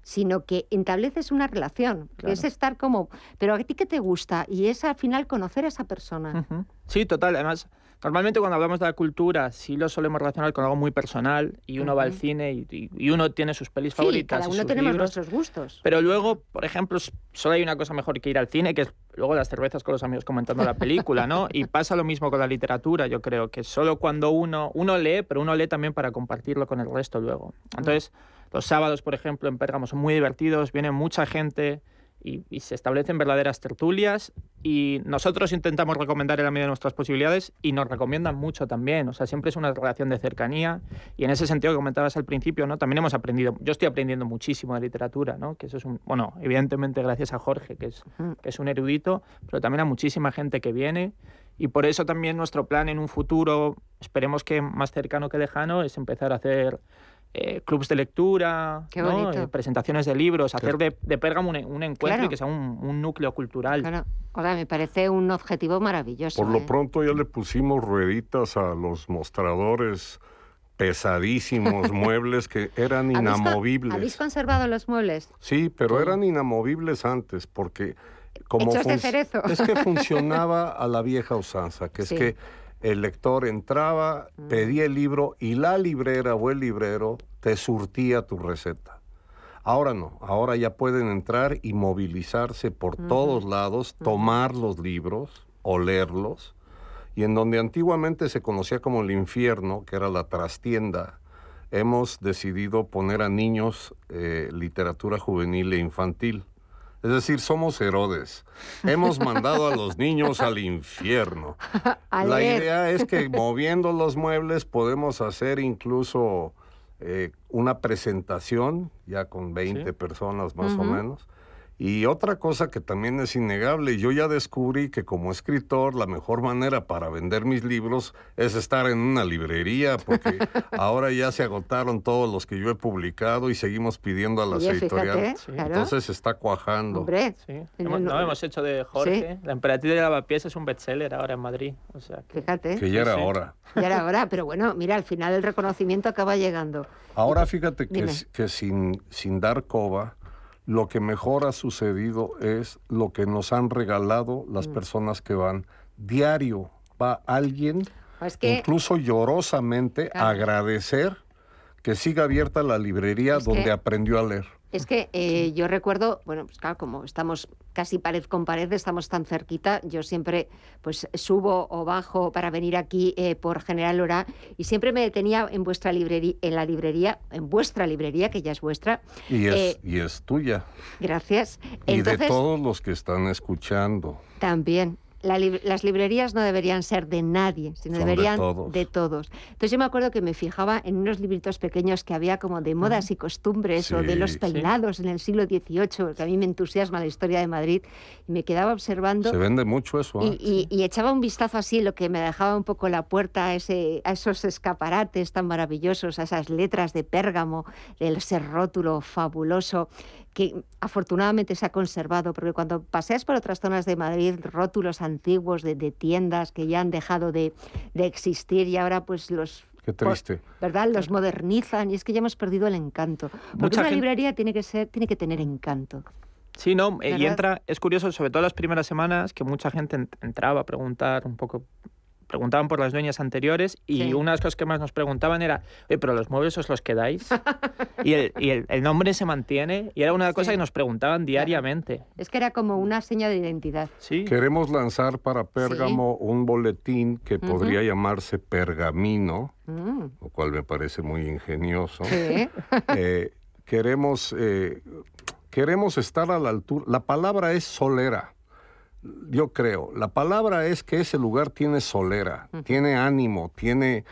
sino que estableces una relación, que es estar como, pero a ti qué te gusta, y es al final conocer a esa persona. Sí, total. Además, normalmente cuando hablamos de la cultura, sí lo solemos relacionar con algo muy personal, y uno va al cine y, uno tiene sus pelis sí, favoritas. Cada uno tenemos nuestros gustos. Pero luego, por ejemplo, solo hay una cosa mejor que ir al cine, que es luego las cervezas con los amigos comentando la película, ¿no? Y pasa lo mismo con la literatura, yo creo, que solo cuando uno, uno lee, pero uno lee también para compartirlo con el resto luego. Entonces. Los sábados, por ejemplo, en Pérgamo son muy divertidos, viene mucha gente y, se establecen verdaderas tertulias y nosotros intentamos recomendar en la medida de nuestras posibilidades y nos recomiendan mucho también. O sea, siempre es una relación de cercanía y en ese sentido que comentabas al principio, ¿no? También hemos aprendido, yo estoy aprendiendo muchísimo de literatura, ¿no? Que eso es un, bueno, evidentemente gracias a Jorge, que es, que es un erudito, pero también a muchísima gente que viene y por eso también nuestro plan en un futuro, esperemos que más cercano que lejano, es empezar a hacer eh, clubs de lectura, eh, presentaciones de libros, hacer de, de Pérgamo un, encuentro y que sea un, núcleo cultural. Claro. Ahora, me parece un objetivo maravilloso. Por lo ¿eh? pronto ya le pusimos rueditas a los mostradores pesadísimos muebles que eran inamovibles. ¿Habéis conservado los muebles? Sí, pero eran inamovibles antes porque como Hechos de cerezo. es que funcionaba a la vieja usanza, que es que el lector entraba, mm. pedía el libro y la librera o el librero te surtía tu receta. Ahora no, ahora ya pueden entrar y movilizarse por todos lados, tomar los libros, olerlos, y en donde antiguamente se conocía como el infierno, que era la trastienda, hemos decidido poner a niños eh, literatura juvenil e infantil. Es decir, somos Herodes. Hemos mandado a los niños al infierno. La idea es que moviendo los muebles podemos hacer incluso eh, una presentación, ya con 20 personas más o menos, y otra cosa que también es innegable, yo ya descubrí que como escritor la mejor manera para vender mis libros es estar en una librería, porque ahora ya se agotaron todos los que yo he publicado y seguimos pidiendo a las editoriales. Entonces está cuajando. Hombre. No, hemos hecho de Jorge. La emperatriz de Lavapiés es un bestseller ahora en Madrid. O sea, fíjate. Que ya era hora. Ya era hora, pero bueno, mira, al final el reconocimiento acaba llegando. Ahora fíjate que, que sin, sin dar coba lo que mejor ha sucedido es lo que nos han regalado las mm. personas que van. Diario va alguien, pues incluso llorosamente, a agradecer que siga abierta la librería donde aprendió a leer. Es que eh, yo recuerdo, bueno, pues claro, como estamos casi pared con pared, estamos tan cerquita, yo siempre pues subo o bajo para venir aquí eh, por General Hora y siempre me detenía en vuestra librería, en la librería, en vuestra librería, que ya es vuestra. Y es, eh, y es tuya. gracias. Y de todos los que están escuchando. También las librerías no deberían ser de nadie, sino deberían de todos. Entonces yo me acuerdo que me fijaba en unos libritos pequeños que había como de modas y costumbres o de los peinados en el siglo XVIII, que a mí me entusiasma la historia de Madrid, y me quedaba observando. Se vende mucho eso. ¿eh? Y, echaba un vistazo así, lo que me dejaba un poco la puerta a, ese, a esos escaparates tan maravillosos, a esas letras de Pérgamo, ese rótulo fabuloso que afortunadamente se ha conservado, porque cuando paseas por otras zonas de Madrid, rótulos antiguos de, tiendas que ya han dejado de, existir y ahora pues los Qué triste. ¿Verdad? Los modernizan y es que ya hemos perdido el encanto. Porque una librería tiene que ser, tiene que tener encanto. Sí, no, eh, y entra, es curioso, sobre todo las primeras semanas, que mucha gente entraba a preguntar un poco preguntaban por las dueñas anteriores y una de las cosas que más nos preguntaban era, Oye, pero los muebles os los quedáis. y el, y el, nombre se mantiene y era una cosa que nos preguntaban diariamente. Es que era como una seña de identidad. Sí. Queremos lanzar para Pérgamo un boletín que podría llamarse Pergamino, mm. lo cual me parece muy ingenioso. Eh, queremos, eh, queremos estar a la altura. La palabra es solera yo creo, la palabra es que ese lugar tiene solera, tiene ánimo, tiene,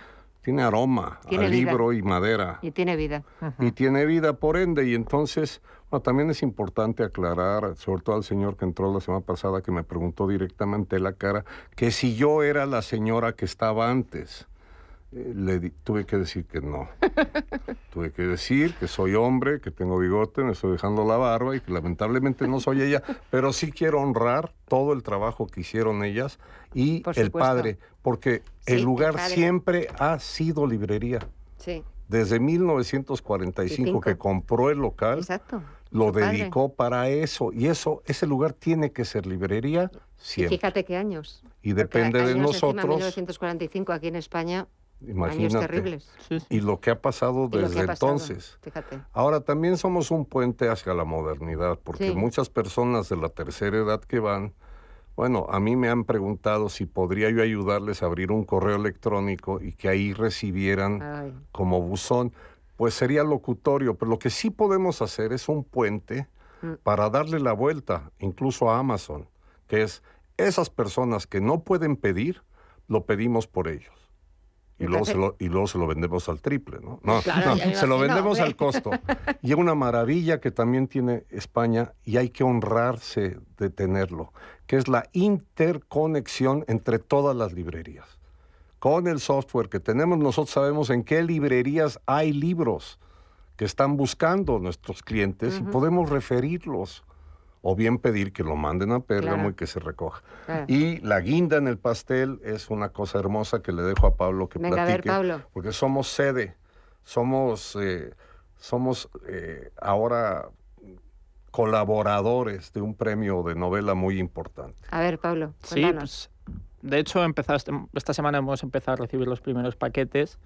tiene aroma a libro y madera. Y tiene vida. Y tiene vida, por ende, y entonces, bueno, también es importante aclarar, sobre todo al señor que entró la semana pasada, que me preguntó directamente la cara, que si yo era la señora que estaba antes. Le tuve que decir que no. tuve que decir que soy hombre, que tengo bigote, me estoy dejando la barba y que lamentablemente no soy ella, pero sí quiero honrar todo el trabajo que hicieron ellas y el padre, porque el lugar siempre ha sido librería. Sí. Desde 1945 que compró el local, lo dedicó para eso y eso ese lugar tiene que ser librería siempre. Y fíjate qué años. Y depende de nosotros. 1945 aquí en España Imagínate. Y lo que ha pasado desde entonces. Ahora también somos un puente hacia la modernidad, porque muchas personas de la tercera edad que van, bueno, a mí me han preguntado si podría yo ayudarles a abrir un correo electrónico y que ahí recibieran como buzón. Pues sería locutorio, pero lo que sí podemos hacer es un puente mm. para darle la vuelta, incluso a Amazon, que es esas personas que no pueden pedir, lo pedimos por ellos y luego, se lo, y luego se lo vendemos al triple, ¿no? No, se lo vendemos al costo. Y es una maravilla que también tiene España y hay que honrarse de tenerlo, que es la interconexión entre todas las librerías. Con el software que tenemos, nosotros sabemos en qué librerías hay libros que están buscando nuestros clientes y podemos referirlos o bien pedir que lo manden a Pérgamo y que se recoja. Y la guinda en el pastel es una cosa hermosa que le dejo a Pablo que Venga, platique. A ver, Pablo. Porque somos sede, somos, eh, somos eh, ahora colaboradores de un premio de novela muy importante. A ver, Pablo, cuéntanos. Sí, pues, de hecho, empezaste, esta semana hemos empezado a recibir los primeros paquetes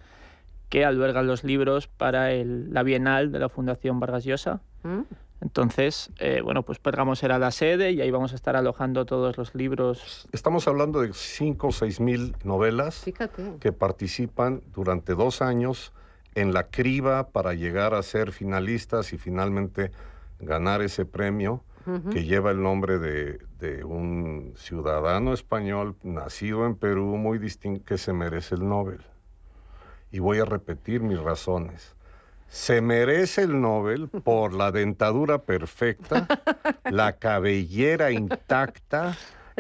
que albergan los libros para el, la Bienal de la Fundación Vargas Llosa. ¿Mm? Entonces, eh, bueno, pues Pérgamo será la sede y ahí vamos a estar alojando todos los libros. Estamos hablando de 5 o 6 mil novelas que participan durante dos años en la criba para llegar a ser finalistas y finalmente ganar ese premio que lleva el nombre de, de, un ciudadano español nacido en Perú muy distinto que se merece el Nobel. Y voy a repetir mis razones se merece el Nobel por la dentadura perfecta, la cabellera intacta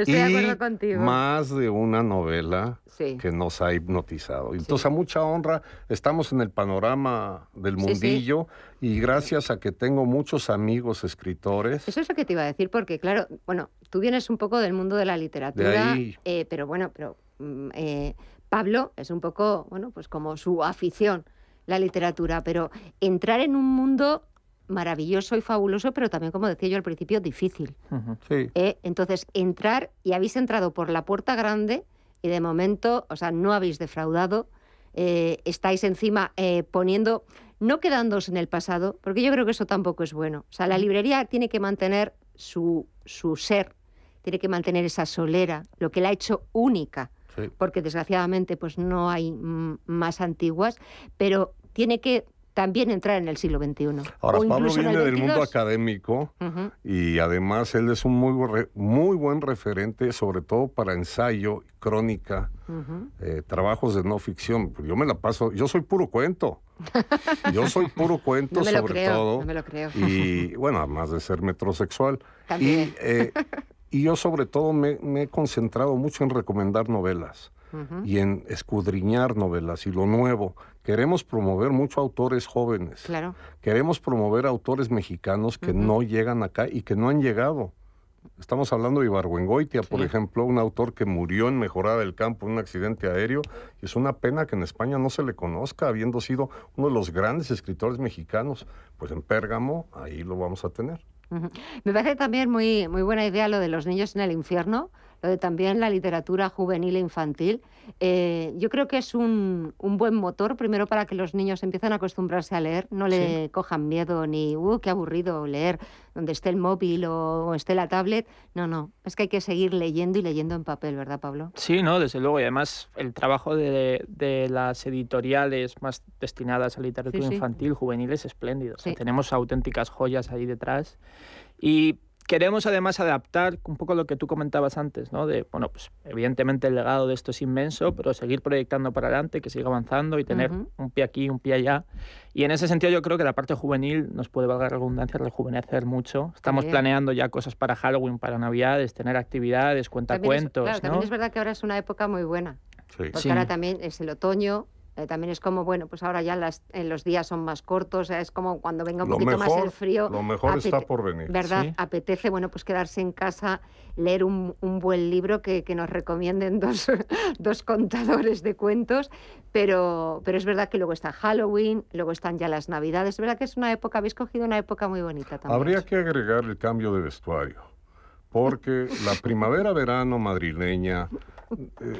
y más de una novela que nos ha hipnotizado. Entonces, a mucha honra, estamos en el panorama del mundillo y gracias a que tengo muchos amigos escritores. Eso es lo que te iba a decir, porque claro, bueno, tú vienes un poco del mundo de la literatura, eh, pero bueno, pero mm, eh, Pablo es un poco, bueno, pues como su afición la literatura, pero entrar en un mundo maravilloso y fabuloso, pero también, como decía yo al principio, difícil. ¿Eh? Entonces, entrar y habéis entrado por la puerta grande y de momento, o sea, no habéis defraudado, eh, estáis encima eh, poniendo, no quedándoos en el pasado, porque yo creo que eso tampoco es bueno. O sea, la librería tiene que mantener su, su ser, tiene que mantener esa solera, lo que la ha hecho única. Porque desgraciadamente pues no hay más antiguas, pero tiene que también entrar en el siglo XXI. Ahora, Pablo viene del mundo académico y además él es un muy, muy buen referente, sobre todo para ensayo, crónica, eh, trabajos de no ficción. Yo me la paso, yo soy puro cuento. Yo soy puro cuento sobre todo. No me lo creo. Y bueno, además de ser metrosexual. Y, eh, y yo sobre todo me, me, he concentrado mucho en recomendar novelas y en escudriñar novelas y lo nuevo. Queremos promover mucho autores jóvenes. Claro. Queremos promover autores mexicanos que no llegan acá y que no han llegado. Estamos hablando de Ibargüengoitia, por ejemplo, un autor que murió en Mejorada del Campo en un accidente aéreo. Y es una pena que en España no se le conozca, habiendo sido uno de los grandes escritores mexicanos. Pues en Pérgamo, ahí lo vamos a tener. Me parece también muy, muy buena idea lo de los niños en el infierno, también la literatura juvenil e infantil. Eh, yo creo que es un, buen motor, primero para que los niños empiecen a acostumbrarse a leer, no le cojan miedo ni, uh, qué aburrido leer donde esté el móvil o, esté la tablet. No, no, es que hay que seguir leyendo y leyendo en papel, ¿verdad, Pablo? Sí, no, desde luego. Y además el trabajo de, las editoriales más destinadas a literatura infantil, juvenil, es espléndido. tenemos auténticas joyas ahí detrás. Y Queremos además adaptar un poco lo que tú comentabas antes, ¿no? De, bueno, pues evidentemente el legado de esto es inmenso, pero seguir proyectando para adelante, que siga avanzando y tener un pie aquí, un pie allá. Y en ese sentido yo creo que la parte juvenil nos puede valgar redundancia rejuvenecer mucho. Estamos planeando ya cosas para Halloween, para Navidades, tener actividades, cuentacuentos. claro, también es verdad que ahora es una época muy buena. Sí. Porque ahora también es el otoño, eh, también es como, bueno, pues ahora ya las, en los días son más cortos, es como cuando venga un poquito más el frío. Lo mejor está por venir. ¿Verdad? Apetece, bueno, pues quedarse en casa, leer un, un buen libro que, que, nos recomienden dos, dos contadores de cuentos, pero, pero es verdad que luego está Halloween, luego están ya las Navidades. Es verdad que es una época, habéis cogido una época muy bonita también. Habría que agregar el cambio de vestuario, porque la primavera-verano madrileña eh,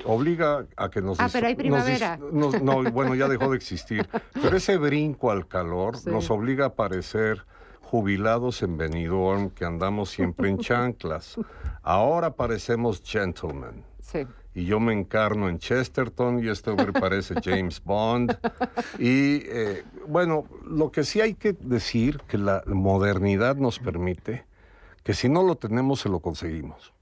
obliga a que nos... Ah, pero hay primavera. no, bueno, ya dejó de existir. Pero ese brinco al calor nos obliga a parecer jubilados en Benidorm que andamos siempre en chanclas. Ahora parecemos gentlemen. Sí. Y yo me encarno en Chesterton y este hombre parece James Bond. Y eh, bueno, lo que sí hay que decir que la modernidad nos permite que si no lo tenemos se lo conseguimos.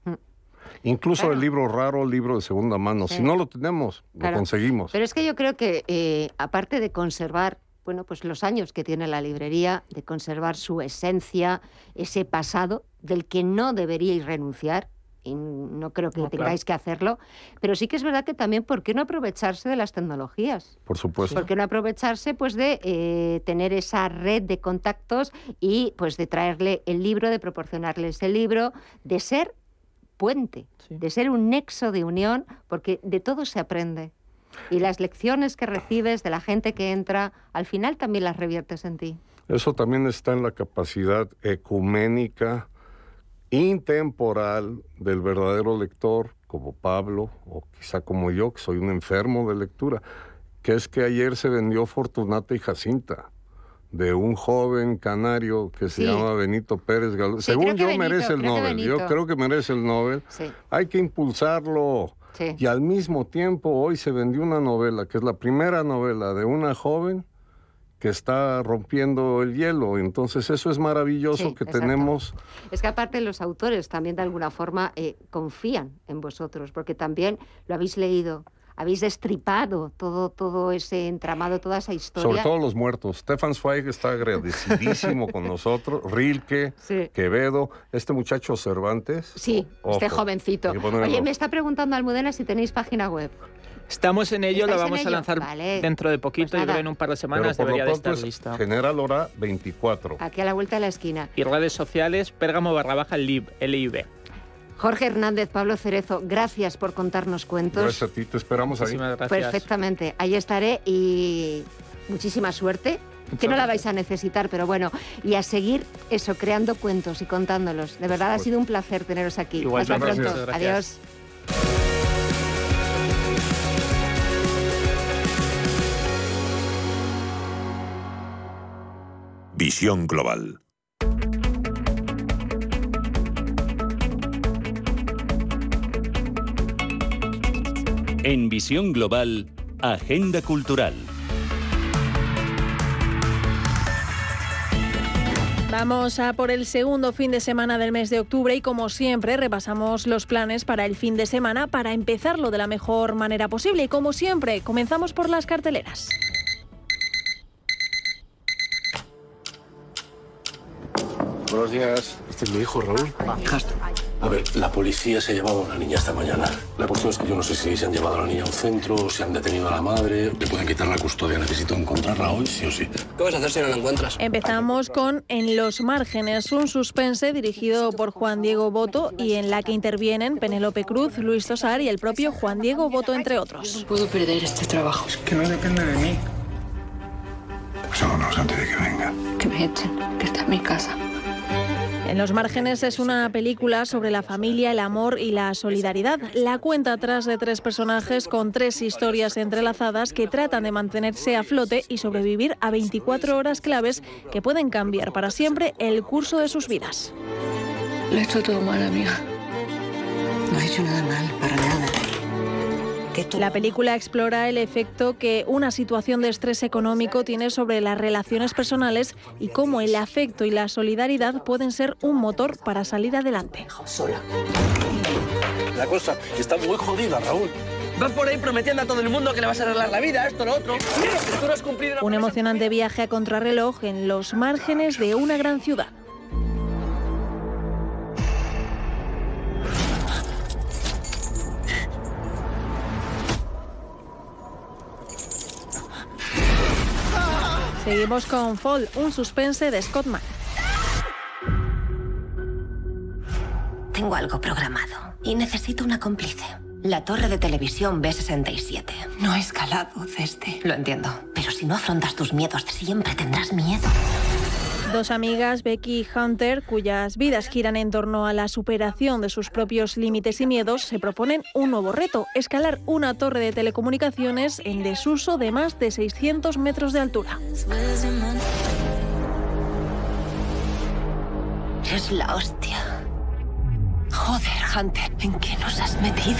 Incluso el libro raro, el libro de segunda mano, si no lo tenemos, lo conseguimos. Pero es que yo creo que, eh, aparte de conservar bueno, pues los años que tiene la librería, de conservar su esencia, ese pasado del que no deberíais renunciar, y no creo que tengáis que hacerlo, pero sí que es verdad que también, ¿por qué no aprovecharse de las tecnologías? Por supuesto. ¿Por qué no aprovecharse pues, de eh, tener esa red de contactos y pues de traerle el libro, de proporcionarle ese libro, de ser puente, de ser un nexo de unión, porque de todo se aprende. Y las lecciones que recibes de la gente que entra, al final también las reviertes en ti. Eso también está en la capacidad ecuménica, intemporal del verdadero lector, como Pablo, o quizá como yo, que soy un enfermo de lectura, que es que ayer se vendió Fortunata y Jacinta de un joven canario que se llama Benito Pérez Galdós. Según yo merece el Nobel, yo creo que merece el Nobel. Hay que impulsarlo. Y al mismo tiempo hoy se vendió una novela, que es la primera novela de una joven que está rompiendo el hielo. Entonces eso es maravilloso que tenemos. Es que aparte los autores también de alguna forma eh, confían en vosotros, porque también lo habéis leído habéis destripado todo, todo ese entramado, toda esa historia. Sobre todo los muertos. Stefan Zweig está agradecidísimo con nosotros. Rilke, Quevedo, este muchacho Cervantes. Sí, este jovencito. Oye, me está preguntando Almudena si tenéis página web. Estamos en ello, la vamos a lanzar dentro de poquito, pues yo creo en un par de semanas debería de estar lista. General Hora 24. Aquí a la vuelta de la esquina. Y redes sociales, Pérgamo barra baja LIB, LIB. Jorge Hernández, Pablo Cerezo, gracias por contarnos cuentos. Gracias a ti, te esperamos ahí. Gracias. Perfectamente, ahí estaré y muchísima suerte. que no la vais a necesitar, pero bueno, y a seguir eso, creando cuentos y contándolos. De verdad ha sido un placer teneros aquí. Hasta pronto. Adiós. Visión Global. En Visión Global, Agenda Cultural. Vamos a por el segundo fin de semana del mes de octubre y como siempre repasamos los planes para el fin de semana para empezarlo de la mejor manera posible. Y como siempre, comenzamos por las carteleras. Buenos días. Este es mi hijo, Raúl. A ver, la policía se ha llevado a una niña esta mañana. La cuestión es que yo no sé si se han llevado a la niña a un centro, si han detenido a la madre. Le pueden quitar la custodia. Necesito encontrarla hoy, sí o sí. ¿Qué vas a hacer si no la encuentras? Empezamos con En los márgenes, un suspense dirigido por Juan Diego Boto y en la que intervienen Penélope Cruz, Luis Tosar y el propio Juan Diego Boto, entre otros. No puedo perder este trabajo. Es que no depende de mí. Pues vámonos antes de que venga. Que me echen, que está en mi casa. En los márgenes es una película sobre la familia, el amor y la solidaridad. La cuenta atrás de tres personajes con tres historias entrelazadas que tratan de mantenerse a flote y sobrevivir a 24 horas claves que pueden cambiar para siempre el curso de sus vidas. Lo he hecho todo mal, amiga. No he hecho nada mal, para nada. La película explora el efecto que una situación de estrés económico tiene sobre las relaciones personales y cómo el afecto y la solidaridad pueden ser un motor para salir adelante. Sola. La cosa está muy jodida, Raúl. Vas por ahí prometiendo a todo el mundo que le vas a arreglar la vida, esto, lo otro. Pero tú no has cumplido Un emocionante viaje a contrarreloj en los márgenes de una gran ciudad. Seguimos con Fall, un suspense de Scott Mann. Tengo algo programado y necesito una cómplice. La torre de televisión B67. No he escalado desde... Lo entiendo. Pero si no afrontas tus miedos, siempre tendrás miedo. Dos amigas, Becky y Hunter, cuyas vidas giran en torno a la superación de sus propios límites y miedos, se proponen un nuevo reto, escalar una torre de telecomunicaciones en desuso de más de 600 metros de altura. Es la hostia. Joder, Hunter, ¿en qué nos has metido?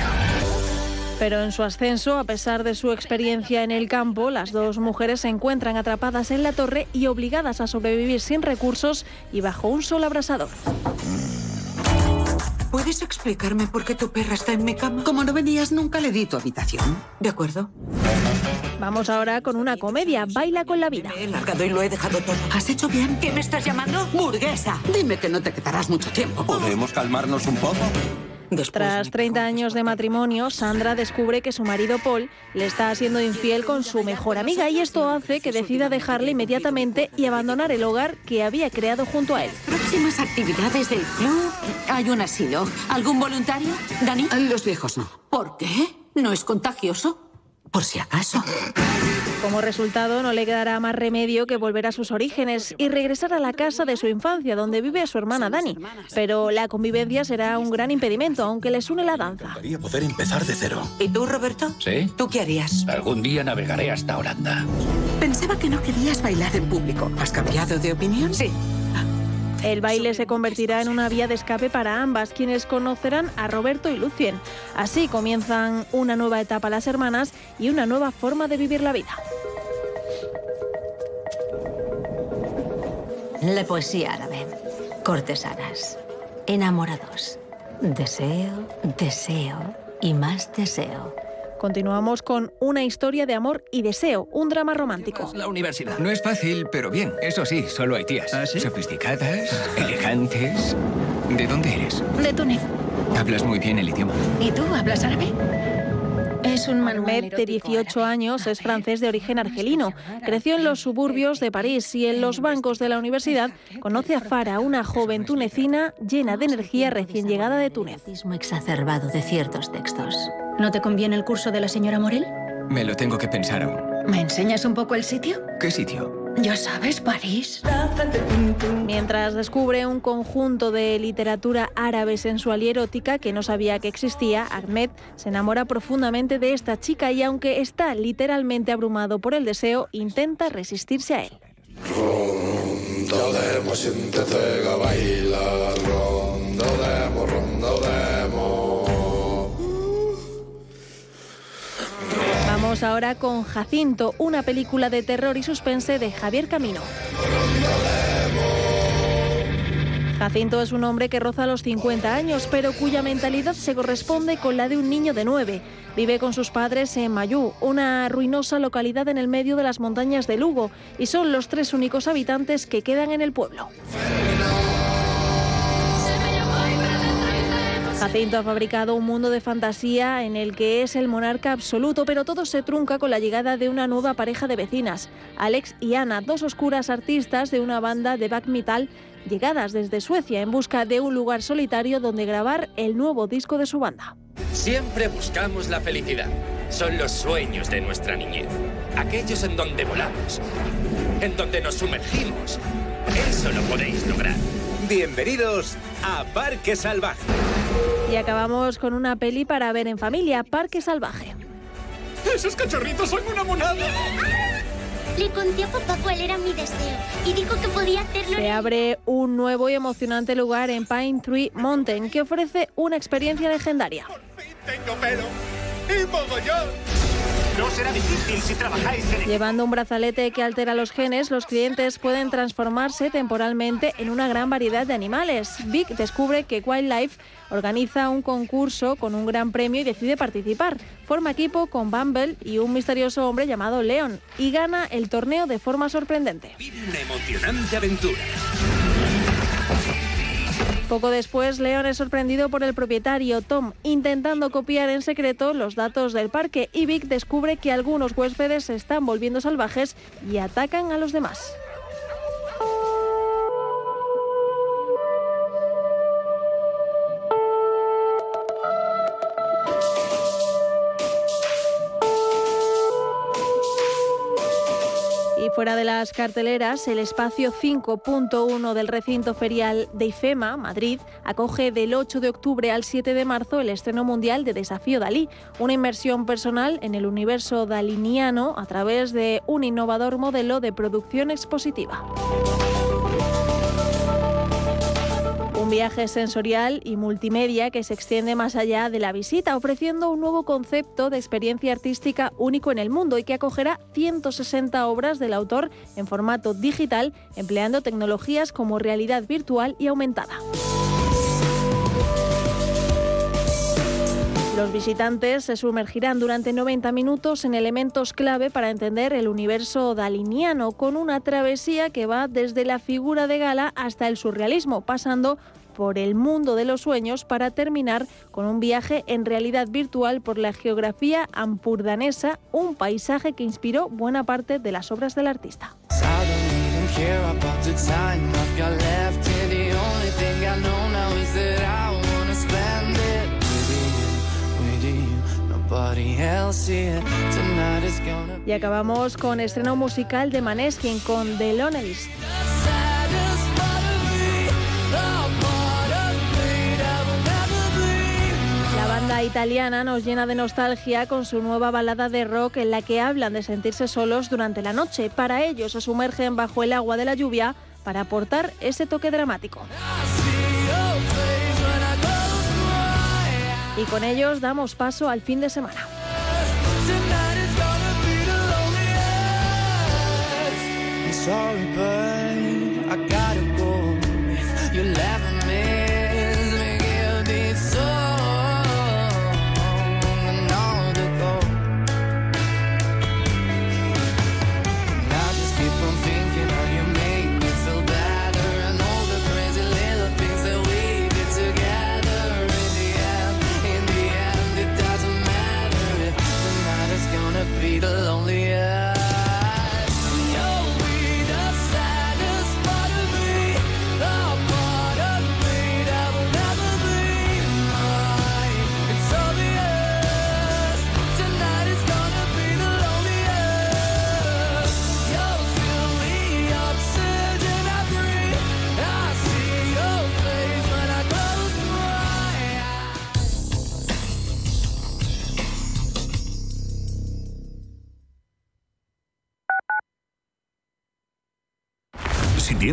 Pero en su ascenso, a pesar de su experiencia en el campo, las dos mujeres se encuentran atrapadas en la torre y obligadas a sobrevivir sin recursos y bajo un sol abrasador. ¿Puedes explicarme por qué tu perra está en mi cama? Como no venías nunca, le di tu habitación. ¿De acuerdo? Vamos ahora con una comedia, Baila con la vida. He largado y lo he dejado todo. ¿Has hecho bien? ¿Qué me estás llamando? ¡Burguesa! Dime que no te quedarás mucho tiempo. ¿Podemos calmarnos un poco? Tras 30 años de matrimonio, Sandra descubre que su marido Paul le está siendo infiel con su mejor amiga y esto hace que decida dejarle inmediatamente y abandonar el hogar que había creado junto a él. Próximas actividades del club. Hay un asilo. ¿Algún voluntario? ¿Dani? Los viejos no. ¿Por qué? ¿No es contagioso? Por si acaso. Como resultado, no le quedará más remedio que volver a sus orígenes y regresar a la casa de su infancia, donde vive su hermana Dani. Pero la convivencia será un gran impedimento, aunque les une la danza. Quería poder empezar de cero. ¿Y tú, Roberto? ¿Sí? ¿Tú qué harías? Algún día navegaré hasta Holanda. Pensaba que no querías bailar en público. ¿Has cambiado de opinión? Sí. El baile se convertirá en una vía de escape para ambas, quienes conocerán a Roberto y Lucien. Así comienzan una nueva etapa las hermanas y una nueva forma de vivir la vida. La poesía árabe. Cortesanas. Enamorados. Deseo, deseo y más deseo. Continuamos con una historia de amor y deseo, un drama romántico. La universidad. No es fácil, pero bien. Eso sí, solo hay tías. Sofisticadas, elegantes. ¿De dónde eres? De Túnez. Hablas muy bien el idioma. ¿Y tú hablas árabe? Es un Ahmed, de 18 años, es francés de origen argelino. Creció en los suburbios de París y en los bancos de la universidad conoce a Farah, una joven tunecina llena de energía recién llegada de Túnez. exacerbado de ciertos textos. ¿No te conviene el curso de la señora Morel? Me lo tengo que pensar aún. ¿Me enseñas un poco el sitio? ¿Qué sitio? Ya sabes, París. Mientras descubre un conjunto de literatura árabe sensual y erótica que no sabía que existía, Ahmed se enamora profundamente de esta chica y aunque está literalmente abrumado por el deseo, intenta resistirse a él. Ahora con Jacinto, una película de terror y suspense de Javier Camino. Jacinto es un hombre que roza los 50 años, pero cuya mentalidad se corresponde con la de un niño de 9. Vive con sus padres en Mayú, una ruinosa localidad en el medio de las montañas de Lugo, y son los tres únicos habitantes que quedan en el pueblo. Jacinto ha fabricado un mundo de fantasía en el que es el monarca absoluto, pero todo se trunca con la llegada de una nueva pareja de vecinas, Alex y Ana, dos oscuras artistas de una banda de back metal llegadas desde Suecia en busca de un lugar solitario donde grabar el nuevo disco de su banda. Siempre buscamos la felicidad. Son los sueños de nuestra niñez. Aquellos en donde volamos, en donde nos sumergimos. Eso lo podéis lograr. Bienvenidos a Parque Salvaje. Y acabamos con una peli para ver en familia, Parque Salvaje. ¡Esos cachorritos son una monada! Le conté a papá cuál era mi deseo y dijo que podía hacerlo. Se abre un nuevo y emocionante lugar en Pine Tree Mountain que ofrece una experiencia legendaria. Tengo pelo y mogollón. No será difícil si trabajáis en Llevando un brazalete que altera los genes, los clientes pueden transformarse temporalmente en una gran variedad de animales. Vic descubre que Wildlife organiza un concurso con un gran premio y decide participar. Forma equipo con Bumble y un misterioso hombre llamado Leon y gana el torneo de forma sorprendente. Una emocionante aventura. Poco después, Leon es sorprendido por el propietario Tom, intentando copiar en secreto los datos del parque y Vic descubre que algunos huéspedes se están volviendo salvajes y atacan a los demás. Fuera de las carteleras, el espacio 5.1 del recinto ferial de IFEMA, Madrid, acoge del 8 de octubre al 7 de marzo el estreno mundial de Desafío Dalí, una inmersión personal en el universo daliniano a través de un innovador modelo de producción expositiva. Un viaje sensorial y multimedia que se extiende más allá de la visita, ofreciendo un nuevo concepto de experiencia artística único en el mundo y que acogerá 160 obras del autor en formato digital, empleando tecnologías como realidad virtual y aumentada. Los visitantes se sumergirán durante 90 minutos en elementos clave para entender el universo daliniano, con una travesía que va desde la figura de gala hasta el surrealismo, pasando por el mundo de los sueños para terminar con un viaje en realidad virtual por la geografía ampurdanesa, un paisaje que inspiró buena parte de las obras del artista. Y acabamos con estreno musical de Maneskin con The Lonelist. La banda italiana nos llena de nostalgia con su nueva balada de rock en la que hablan de sentirse solos durante la noche. Para ello se sumergen bajo el agua de la lluvia para aportar ese toque dramático. Y con ellos damos paso al fin de semana.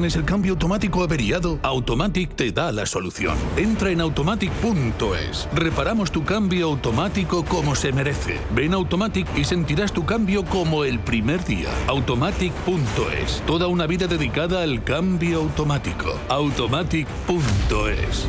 Tienes el cambio automático averiado, Automatic te da la solución. Entra en automatic.es. Reparamos tu cambio automático como se merece. Ven a Automatic y sentirás tu cambio como el primer día. Automatic.es. Toda una vida dedicada al cambio automático. Automatic.es.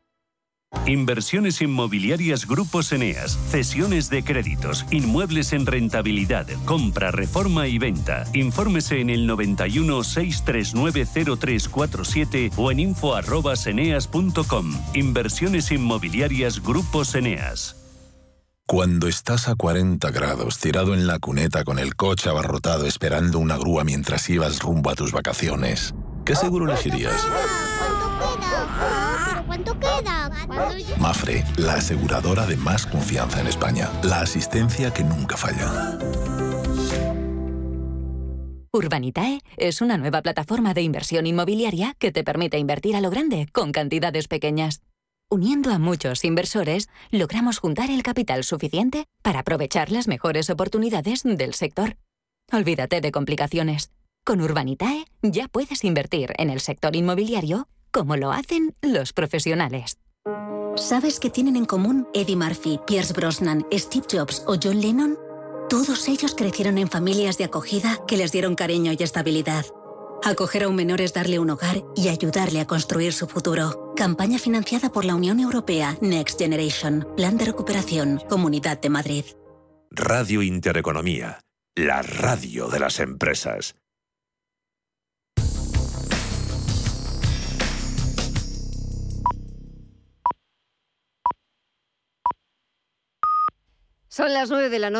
Inversiones inmobiliarias Grupos Eneas, cesiones de créditos, inmuebles en rentabilidad, compra, reforma y venta. Infórmese en el 91 639 0347 o en info@eneas.com. Inversiones inmobiliarias Grupos Eneas. Cuando estás a 40 grados tirado en la cuneta con el coche abarrotado esperando una grúa mientras ibas rumbo a tus vacaciones. ¿qué seguro elegirías? ¿Cuánto queda? Mafre, la aseguradora de más confianza en España. La asistencia que nunca falla. Urbanitae es una nueva plataforma de inversión inmobiliaria que te permite invertir a lo grande con cantidades pequeñas. Uniendo a muchos inversores, logramos juntar el capital suficiente para aprovechar las mejores oportunidades del sector. Olvídate de complicaciones. Con Urbanitae ya puedes invertir en el sector inmobiliario como lo hacen los profesionales. ¿Sabes qué tienen en común Eddie Murphy, Pierce Brosnan, Steve Jobs o John Lennon? Todos ellos crecieron en familias de acogida que les dieron cariño y estabilidad. Acoger a un menor es darle un hogar y ayudarle a construir su futuro. Campaña financiada por la Unión Europea Next Generation. Plan de recuperación. Comunidad de Madrid. Radio Intereconomía. La radio de las empresas. Son las nueve de la noche.